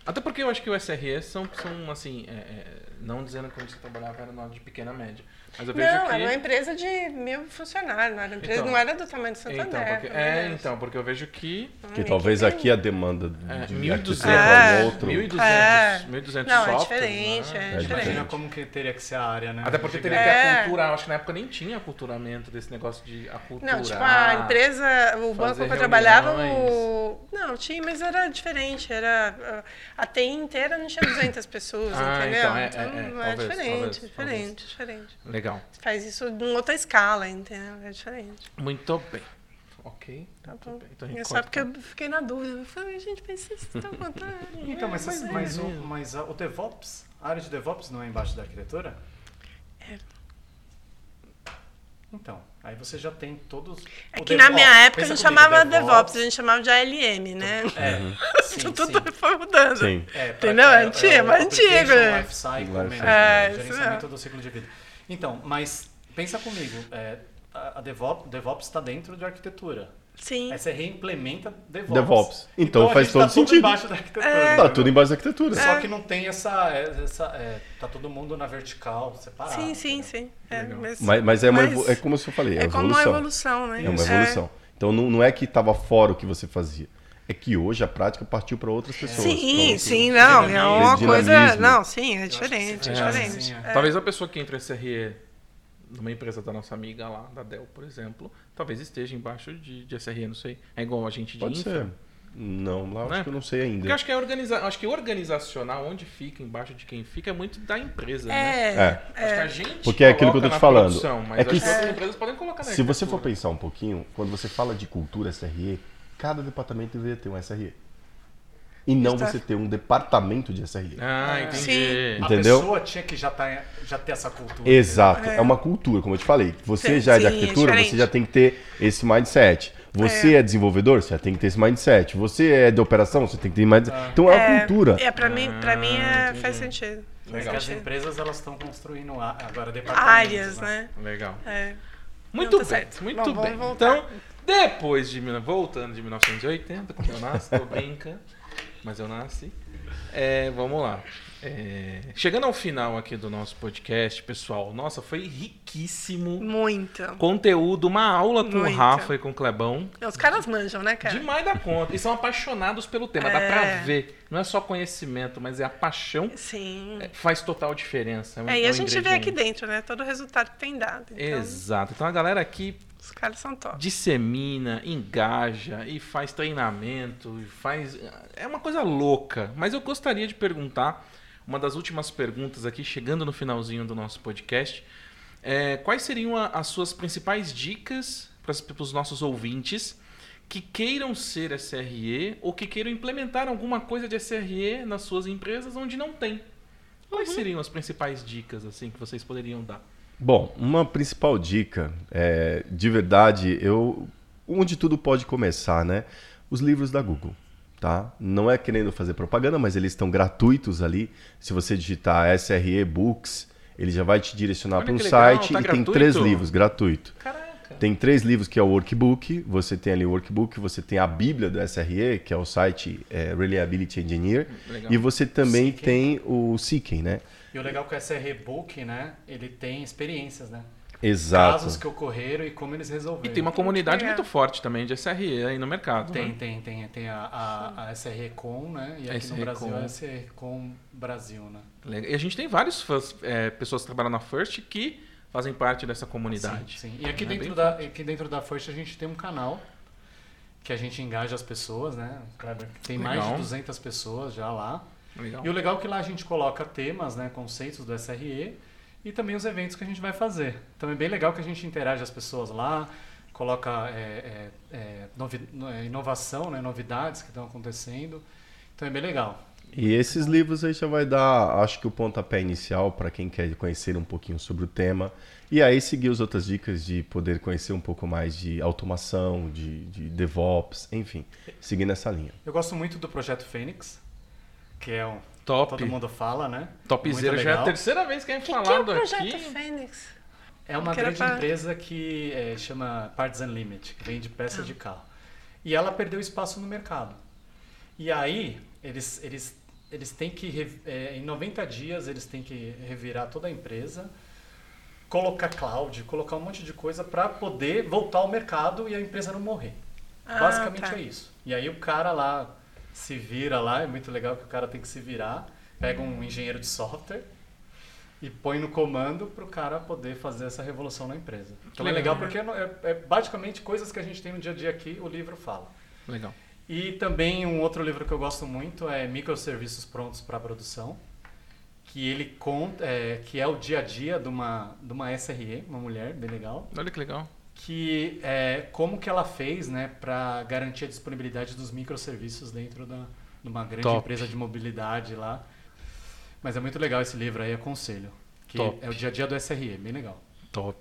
Speaker 1: Até porque eu acho que o SRE são, são assim, é, é, não dizendo onde você trabalhava era de pequena média. Mas eu vejo
Speaker 2: Não,
Speaker 1: que.
Speaker 2: era uma empresa de mil funcionários, não era empresa,
Speaker 1: Então.
Speaker 2: não era do tamanho do Santander.
Speaker 1: Então, porque, é, então, porque eu vejo que
Speaker 4: Que talvez aqui a demanda
Speaker 1: é,
Speaker 4: de
Speaker 1: 1.200
Speaker 4: arquitetura
Speaker 2: É.
Speaker 4: para um outro.
Speaker 1: 1.200
Speaker 2: É.
Speaker 1: 1.200
Speaker 2: Não, é
Speaker 1: softwares,
Speaker 2: diferente,
Speaker 1: né?
Speaker 2: é
Speaker 4: É
Speaker 3: Imagina
Speaker 2: diferente.
Speaker 3: como que teria que ser a área, né?
Speaker 1: Até porque teria
Speaker 3: Gigante.
Speaker 1: que
Speaker 2: É.
Speaker 1: aculturar. Acho que na época nem tinha aculturamento desse negócio de aculturar.
Speaker 2: Não, tipo, a empresa, o banco que eu trabalhava, o... não, tinha, mas era diferente, era, a TI inteira não tinha 200 pessoas,
Speaker 1: Ah,
Speaker 2: entendeu?
Speaker 1: então, é- é- é,
Speaker 2: é
Speaker 1: talvez,
Speaker 2: diferente,
Speaker 1: talvez,
Speaker 2: diferente, diferente.
Speaker 1: Legal.
Speaker 2: Faz isso em outra escala, entendeu? É diferente.
Speaker 1: Muito bem. Ok.
Speaker 2: Tá bom.
Speaker 1: bem. Então a gente
Speaker 2: É só porque eu fiquei na dúvida. Eu falei, gente, mas vocês estão contando.
Speaker 3: Então, mas,
Speaker 2: É,
Speaker 3: mas,
Speaker 2: é.
Speaker 3: o, mas a- o DevOps, a área de DevOps não é embaixo da arquitetura?
Speaker 2: É.
Speaker 3: Então, aí você já tem todos.
Speaker 2: É
Speaker 3: o
Speaker 2: que na minha época a
Speaker 3: pensa
Speaker 2: gente
Speaker 3: comigo,
Speaker 2: chamava DevOps, a gente chamava de ALM, né?
Speaker 3: É, sim,
Speaker 2: Tudo
Speaker 3: sim.
Speaker 2: foi mudando.
Speaker 4: Sim.
Speaker 3: É,
Speaker 2: Entendeu?
Speaker 3: é-
Speaker 2: É antigo,
Speaker 3: é o
Speaker 2: é antigo,
Speaker 3: Application
Speaker 2: né?
Speaker 3: Life Cycle
Speaker 4: Life
Speaker 3: Management,
Speaker 4: cycle.
Speaker 2: É, isso
Speaker 3: gerenciamento
Speaker 2: mesmo.
Speaker 3: do ciclo de vida. Então, mas pensa comigo, é, a, a DevOps, DevOps está dentro de arquitetura.
Speaker 2: Sim.
Speaker 3: Aí você reimplementa DevOps.
Speaker 4: DevOps. Então
Speaker 3: a
Speaker 4: faz
Speaker 3: gente
Speaker 4: todo
Speaker 3: tá tudo
Speaker 4: sentido.
Speaker 3: embaixo da arquitetura.
Speaker 2: É.
Speaker 4: Tá tudo embaixo da arquitetura.
Speaker 3: Só que não tem essa. essa é, tá todo mundo na vertical, separado.
Speaker 2: Sim, sim,
Speaker 3: entendeu?
Speaker 2: sim. É, mas,
Speaker 4: Mas, mas é, uma
Speaker 2: mas
Speaker 4: é como eu falei, é,
Speaker 2: é como uma
Speaker 4: evolução.
Speaker 2: né?
Speaker 4: É uma
Speaker 2: Isso.
Speaker 4: evolução. Então não, não é que estava fora o que você fazia. É que hoje a prática partiu para outras pessoas.
Speaker 2: Sim,
Speaker 4: Então,
Speaker 2: sim, não. É uma coisa. Não, sim, é
Speaker 3: acho que
Speaker 2: diferente, é diferente.
Speaker 3: assim, é.
Speaker 2: É.
Speaker 1: Talvez a pessoa que entra em SRE numa empresa da nossa amiga lá, da Dell, por exemplo, talvez esteja embaixo de, de SRE, não sei. É igual a gente de
Speaker 4: Pode
Speaker 1: infra.
Speaker 4: ser. Não, lá eu
Speaker 1: Né?
Speaker 4: acho que eu não sei ainda.
Speaker 1: Porque acho que, é organiza... acho que organizacional, onde fica, embaixo de quem fica, é muito da empresa, né?
Speaker 2: É,
Speaker 4: É.
Speaker 1: Acho que a gente
Speaker 4: Porque é aquilo que eu tô te falando.
Speaker 1: produção, mas
Speaker 4: É
Speaker 1: acho
Speaker 4: que
Speaker 1: que outras
Speaker 4: se-
Speaker 1: empresas podem colocar na
Speaker 4: Se você for pensar um pouquinho, quando você fala de cultura SRE, cada departamento deveria ter um SRE. E não
Speaker 2: Está.
Speaker 4: você ter um departamento de SRE.
Speaker 1: Ah, entendi.
Speaker 2: Sim.
Speaker 3: A
Speaker 4: Entendeu?
Speaker 3: pessoa tinha que já, tá, já ter essa cultura.
Speaker 4: Exato, é.
Speaker 2: É.
Speaker 4: uma cultura, como eu te falei. Você
Speaker 2: Sim,
Speaker 4: já é de
Speaker 2: é
Speaker 4: arquitetura, você
Speaker 2: diferente.
Speaker 4: já tem que ter esse mindset. Você é. desenvolvedor, você já tem que ter esse mindset. Você é de operação, você tem que ter mindset. Então é uma cultura.
Speaker 2: É, pra mim, pra mim é, faz sentido. Faz
Speaker 1: Legal.
Speaker 3: as empresas elas estão construindo a- agora departamentos.
Speaker 2: Áreas, né?
Speaker 1: Legal.
Speaker 2: É.
Speaker 1: Muito
Speaker 2: Não, tá
Speaker 1: bem,
Speaker 2: certo.
Speaker 1: muito bem.
Speaker 2: voltar.
Speaker 1: Então, depois de... Voltando de 1980, quando eu nasci, tô brinca, mas eu nasci. É, vamos lá. É, chegando ao final aqui do nosso podcast, pessoal, nossa, foi riquíssimo.
Speaker 2: Muito.
Speaker 1: Conteúdo, uma aula com o
Speaker 2: Muito.
Speaker 1: Rafa e com o Clebão.
Speaker 2: Os caras manjam, né, cara?
Speaker 1: Demais da conta. E são apaixonados pelo tema. Dá
Speaker 2: É.
Speaker 1: pra ver. Não é só conhecimento, mas é a paixão.
Speaker 2: Sim.
Speaker 1: É, Faz total diferença. um-
Speaker 2: É, e
Speaker 1: um
Speaker 2: a gente vê aqui dentro, né? Todo o resultado que tem dado. Então,
Speaker 1: Exato. Então a galera aqui
Speaker 2: os caras são top.
Speaker 1: dissemina, engaja e faz treinamento, e faz. É uma coisa louca. Mas eu gostaria de perguntar, uma das últimas perguntas aqui, chegando no finalzinho do nosso podcast. é, quais seriam a- as suas principais dicas para os nossos ouvintes que queiram ser SRE ou que queiram implementar alguma coisa de SRE nas suas empresas onde não tem? Quais seriam as principais dicas assim que vocês poderiam dar?
Speaker 4: Bom, uma principal dica, é, de verdade, eu, onde tudo pode começar, né? Os livros da Google, tá? Não é querendo fazer propaganda, mas eles estão gratuitos ali. Se você digitar SRE Books, ele já vai te direcionar para um
Speaker 1: legal,
Speaker 4: site
Speaker 1: tá
Speaker 4: e tem
Speaker 1: gratuito?
Speaker 4: três livros gratuito.
Speaker 1: Caraca.
Speaker 4: Tem três livros que é o Workbook, você tem ali o Workbook, você tem a Bíblia do SRE, que é o site é, Reliability Engineer,
Speaker 1: Legal.
Speaker 4: e você também
Speaker 3: Seeking.
Speaker 4: tem o Seeking, né?
Speaker 3: E o legal é que o SR Book, né? Ele tem experiências, né?
Speaker 4: Exato.
Speaker 3: Casos que ocorreram e como eles resolveram.
Speaker 1: E tem uma comunidade
Speaker 2: legal.
Speaker 1: muito forte também de SRE aí no mercado.
Speaker 3: Tem,
Speaker 1: né?
Speaker 3: tem, tem. Tem a, a, a SR Com, né? E aqui
Speaker 1: SR
Speaker 3: no Brasil
Speaker 1: Com.
Speaker 3: é a SR Com Brasil, né?
Speaker 1: Legal. E a gente tem várias fãs- é, pessoas que trabalham na First que fazem parte dessa comunidade.
Speaker 3: Sim, sim. E aqui
Speaker 1: É
Speaker 3: dentro, da, aqui dentro da First a gente tem um canal que a gente engaja as pessoas, né? Kleber? Tem mais
Speaker 1: Legal.
Speaker 3: de 200 pessoas já lá.
Speaker 1: Legal.
Speaker 3: E o legal é que lá a gente coloca temas, né, conceitos do SRE e também os eventos que a gente vai fazer. Então é bem legal que a gente interage as pessoas lá, coloca é, é, é, novi- no- é, inovação, né, novidades que estão acontecendo. Então é bem legal.
Speaker 4: E esses livros aí já vai dar, acho que o pontapé inicial para quem quer conhecer um pouquinho sobre o tema. E aí seguir as outras dicas de poder conhecer um pouco mais de automação, de, de DevOps, enfim, seguir nessa linha.
Speaker 3: Eu gosto muito do projeto Fênix, que é um
Speaker 1: Top.
Speaker 3: todo mundo fala, né?
Speaker 1: Topzera já é a terceira vez que a gente
Speaker 2: O que, é
Speaker 1: falado
Speaker 2: o projeto
Speaker 1: aqui.
Speaker 2: Fênix?
Speaker 3: É uma grande
Speaker 2: pra-
Speaker 3: empresa que é, chama Parts Unlimited, que vende peças de carro. E ela perdeu espaço no mercado. E aí, eles, eles, eles têm que, é, em 90 dias, eles têm que revirar toda a empresa, colocar cloud, colocar um monte de coisa para poder voltar ao mercado e a empresa não morrer.
Speaker 2: Ah,
Speaker 3: Basicamente
Speaker 2: tá.
Speaker 3: é isso. E aí o cara lá se vira lá, é muito legal que o cara tem que se virar, pega um engenheiro de software e põe no comando para o cara poder fazer essa revolução na empresa. Então é
Speaker 1: legal.
Speaker 3: legal porque é, é basicamente coisas que a gente tem no dia a dia aqui, o livro fala.
Speaker 1: Legal.
Speaker 3: E também um outro livro que eu gosto muito é Microserviços Prontos para Produção, que ele conta, é, que é o dia a dia de uma, de uma SRE, uma mulher bem legal,
Speaker 1: Olha que legal.
Speaker 3: Que é como que ela fez, né, para garantir a disponibilidade dos microserviços dentro da, de uma grande
Speaker 1: Top.
Speaker 3: empresa de mobilidade lá. Mas é muito legal esse livro aí, aconselho. Que
Speaker 1: Top.
Speaker 3: é o dia a dia do SRE, bem legal.
Speaker 1: Top.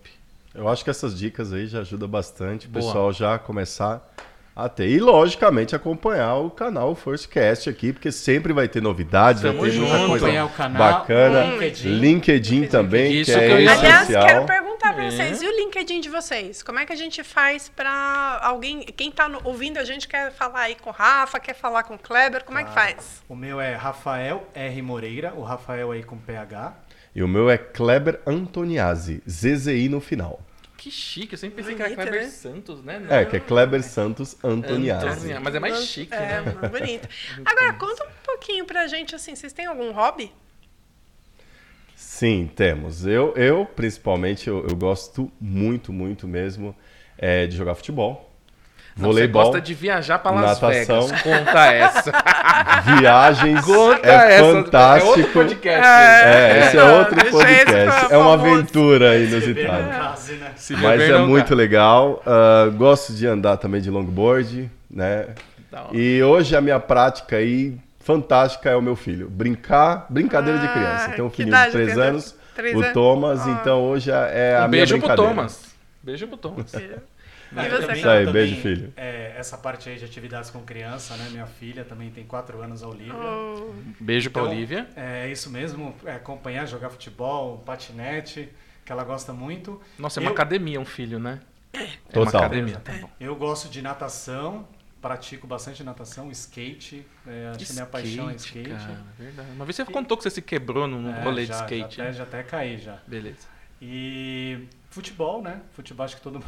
Speaker 4: Eu acho que essas dicas aí já ajudam bastante o pessoal já começar a ter. E, logicamente, acompanhar o canal Firstcast aqui, porque sempre vai ter novidades,
Speaker 1: Tamo
Speaker 4: vai ter muita
Speaker 1: junto.
Speaker 4: coisa
Speaker 3: Acompanhar o canal,
Speaker 4: bacana.
Speaker 3: o LinkedIn.
Speaker 4: LinkedIn também,
Speaker 1: Isso
Speaker 4: que
Speaker 1: que
Speaker 4: é
Speaker 2: Aliás,
Speaker 4: essencial.
Speaker 2: quero perguntar para
Speaker 1: É.
Speaker 2: vocês, e o LinkedIn de vocês? Como é que a gente faz para alguém, quem está ouvindo a gente quer falar aí com o Rafa, quer falar com o Kleber, como é que
Speaker 3: Claro.
Speaker 2: faz?
Speaker 3: O meu é Rafael R. Moreira, o Rafael aí com PH.
Speaker 4: E o meu é Kleber Antoniazzi, ZZI no final.
Speaker 1: Que chique, eu sempre pensei que era Kleber
Speaker 2: né?
Speaker 1: Santos, né?
Speaker 4: É, que é Kleber Santos Antoniazzi.
Speaker 1: Antoniazzi. Mas é mais chique,
Speaker 2: é,
Speaker 1: né?
Speaker 2: mais bonito. Agora, conta um pouquinho pra gente, assim, vocês têm algum hobby?
Speaker 4: Sim, temos. Eu, eu principalmente, eu, eu gosto muito, muito mesmo é, de jogar futebol. Voleibol,
Speaker 1: Você gosta de viajar para Las
Speaker 4: natação.
Speaker 1: Vegas. Conta essa.
Speaker 4: viagens,
Speaker 1: Conta
Speaker 4: é
Speaker 1: essa. É outro
Speaker 4: fantástico.
Speaker 1: podcast.
Speaker 4: É, esse é outro
Speaker 2: Deixa
Speaker 4: podcast. É uma aventura inusitada.
Speaker 3: né?
Speaker 1: Se
Speaker 4: Mas é muito
Speaker 1: dá.
Speaker 4: legal. Ah, gosto de andar também de longboard, né? E hoje a minha prática aí fantástica é o meu filho. Brincar, brincadeira de
Speaker 2: Ah,
Speaker 4: criança. Tem um
Speaker 2: que
Speaker 4: filhinho de 3
Speaker 2: tem, né?
Speaker 4: anos, o? Thomas,
Speaker 2: Ah.
Speaker 4: então hoje é a
Speaker 1: Um
Speaker 4: minha
Speaker 1: beijo pro
Speaker 4: brincadeira.
Speaker 1: Thomas. Beijo pro Thomas.
Speaker 2: E você,
Speaker 3: também-
Speaker 4: aí,
Speaker 3: eu
Speaker 4: beijo,
Speaker 3: também,
Speaker 4: filho.
Speaker 3: é, essa parte aí de atividades com criança, né? Minha filha também tem 4 anos, a Olivia.
Speaker 2: Oh,
Speaker 1: Beijo pra
Speaker 3: Então,
Speaker 1: Olivia.
Speaker 3: É isso mesmo, é, acompanhar, jogar futebol, patinete, que ela gosta muito.
Speaker 1: Nossa, é uma
Speaker 3: Eu-
Speaker 1: academia um filho, né? É uma
Speaker 4: Total.
Speaker 1: academia. Tá bom.
Speaker 3: Eu gosto de natação, pratico bastante natação, skate, é, acho que minha paixão é skate.
Speaker 1: cara, verdade. Uma vez você contou que você se quebrou num
Speaker 3: É,
Speaker 1: rolê
Speaker 3: já,
Speaker 1: de skate.
Speaker 3: Já até, já até caí já.
Speaker 1: Beleza.
Speaker 3: E futebol, né? Futebol, acho que todo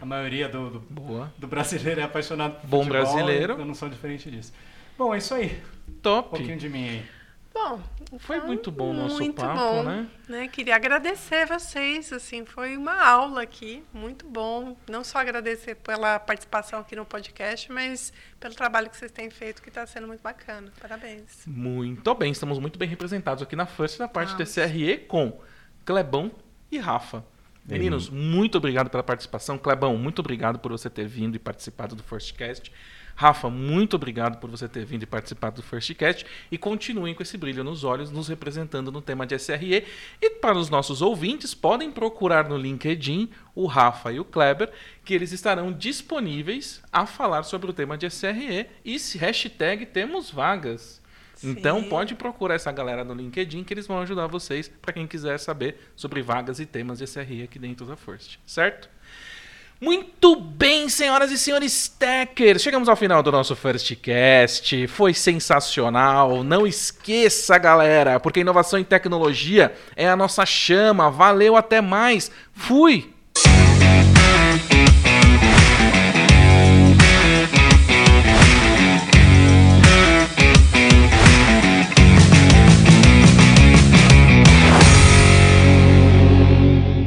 Speaker 3: a maioria do, do,
Speaker 1: Boa.
Speaker 3: do brasileiro é apaixonado por
Speaker 1: Bom
Speaker 3: futebol.
Speaker 1: brasileiro.
Speaker 3: Eu não sou diferente disso. Bom, é isso aí. Um
Speaker 1: Top.
Speaker 3: pouquinho de mim aí.
Speaker 2: Bom,
Speaker 1: Foi
Speaker 2: então,
Speaker 1: muito bom o nosso
Speaker 2: muito
Speaker 1: papo,
Speaker 2: bom,
Speaker 1: né?
Speaker 2: Queria agradecer vocês, assim, foi uma aula aqui, muito bom. Não só agradecer pela participação aqui no podcast, mas pelo trabalho que vocês têm feito, que está sendo muito bacana. Parabéns.
Speaker 1: Muito bem, estamos muito bem representados aqui na First na parte
Speaker 2: Vamos.
Speaker 1: TCRE com Clebão e Rafa. Meninos, muito obrigado pela participação. Clebão, muito obrigado por você ter vindo e participado do Firstcast. Rafa, muito obrigado por você ter vindo e participado do Firstcast. E continuem com esse brilho nos olhos, nos representando no tema de SRE. E para os nossos ouvintes, podem procurar no LinkedIn o Rafa e o Kleber, que eles estarão disponíveis a falar sobre o tema de SRE. E hashtag temos vagas. Então pode procurar essa galera no LinkedIn que eles vão ajudar vocês para quem quiser saber sobre vagas e temas de SRE aqui dentro da First, certo? Muito bem, senhoras e senhores techers, chegamos ao final do nosso First Cast. Foi sensacional. Não esqueça, galera, porque inovação e tecnologia é a nossa chama. Valeu, até mais. Fui.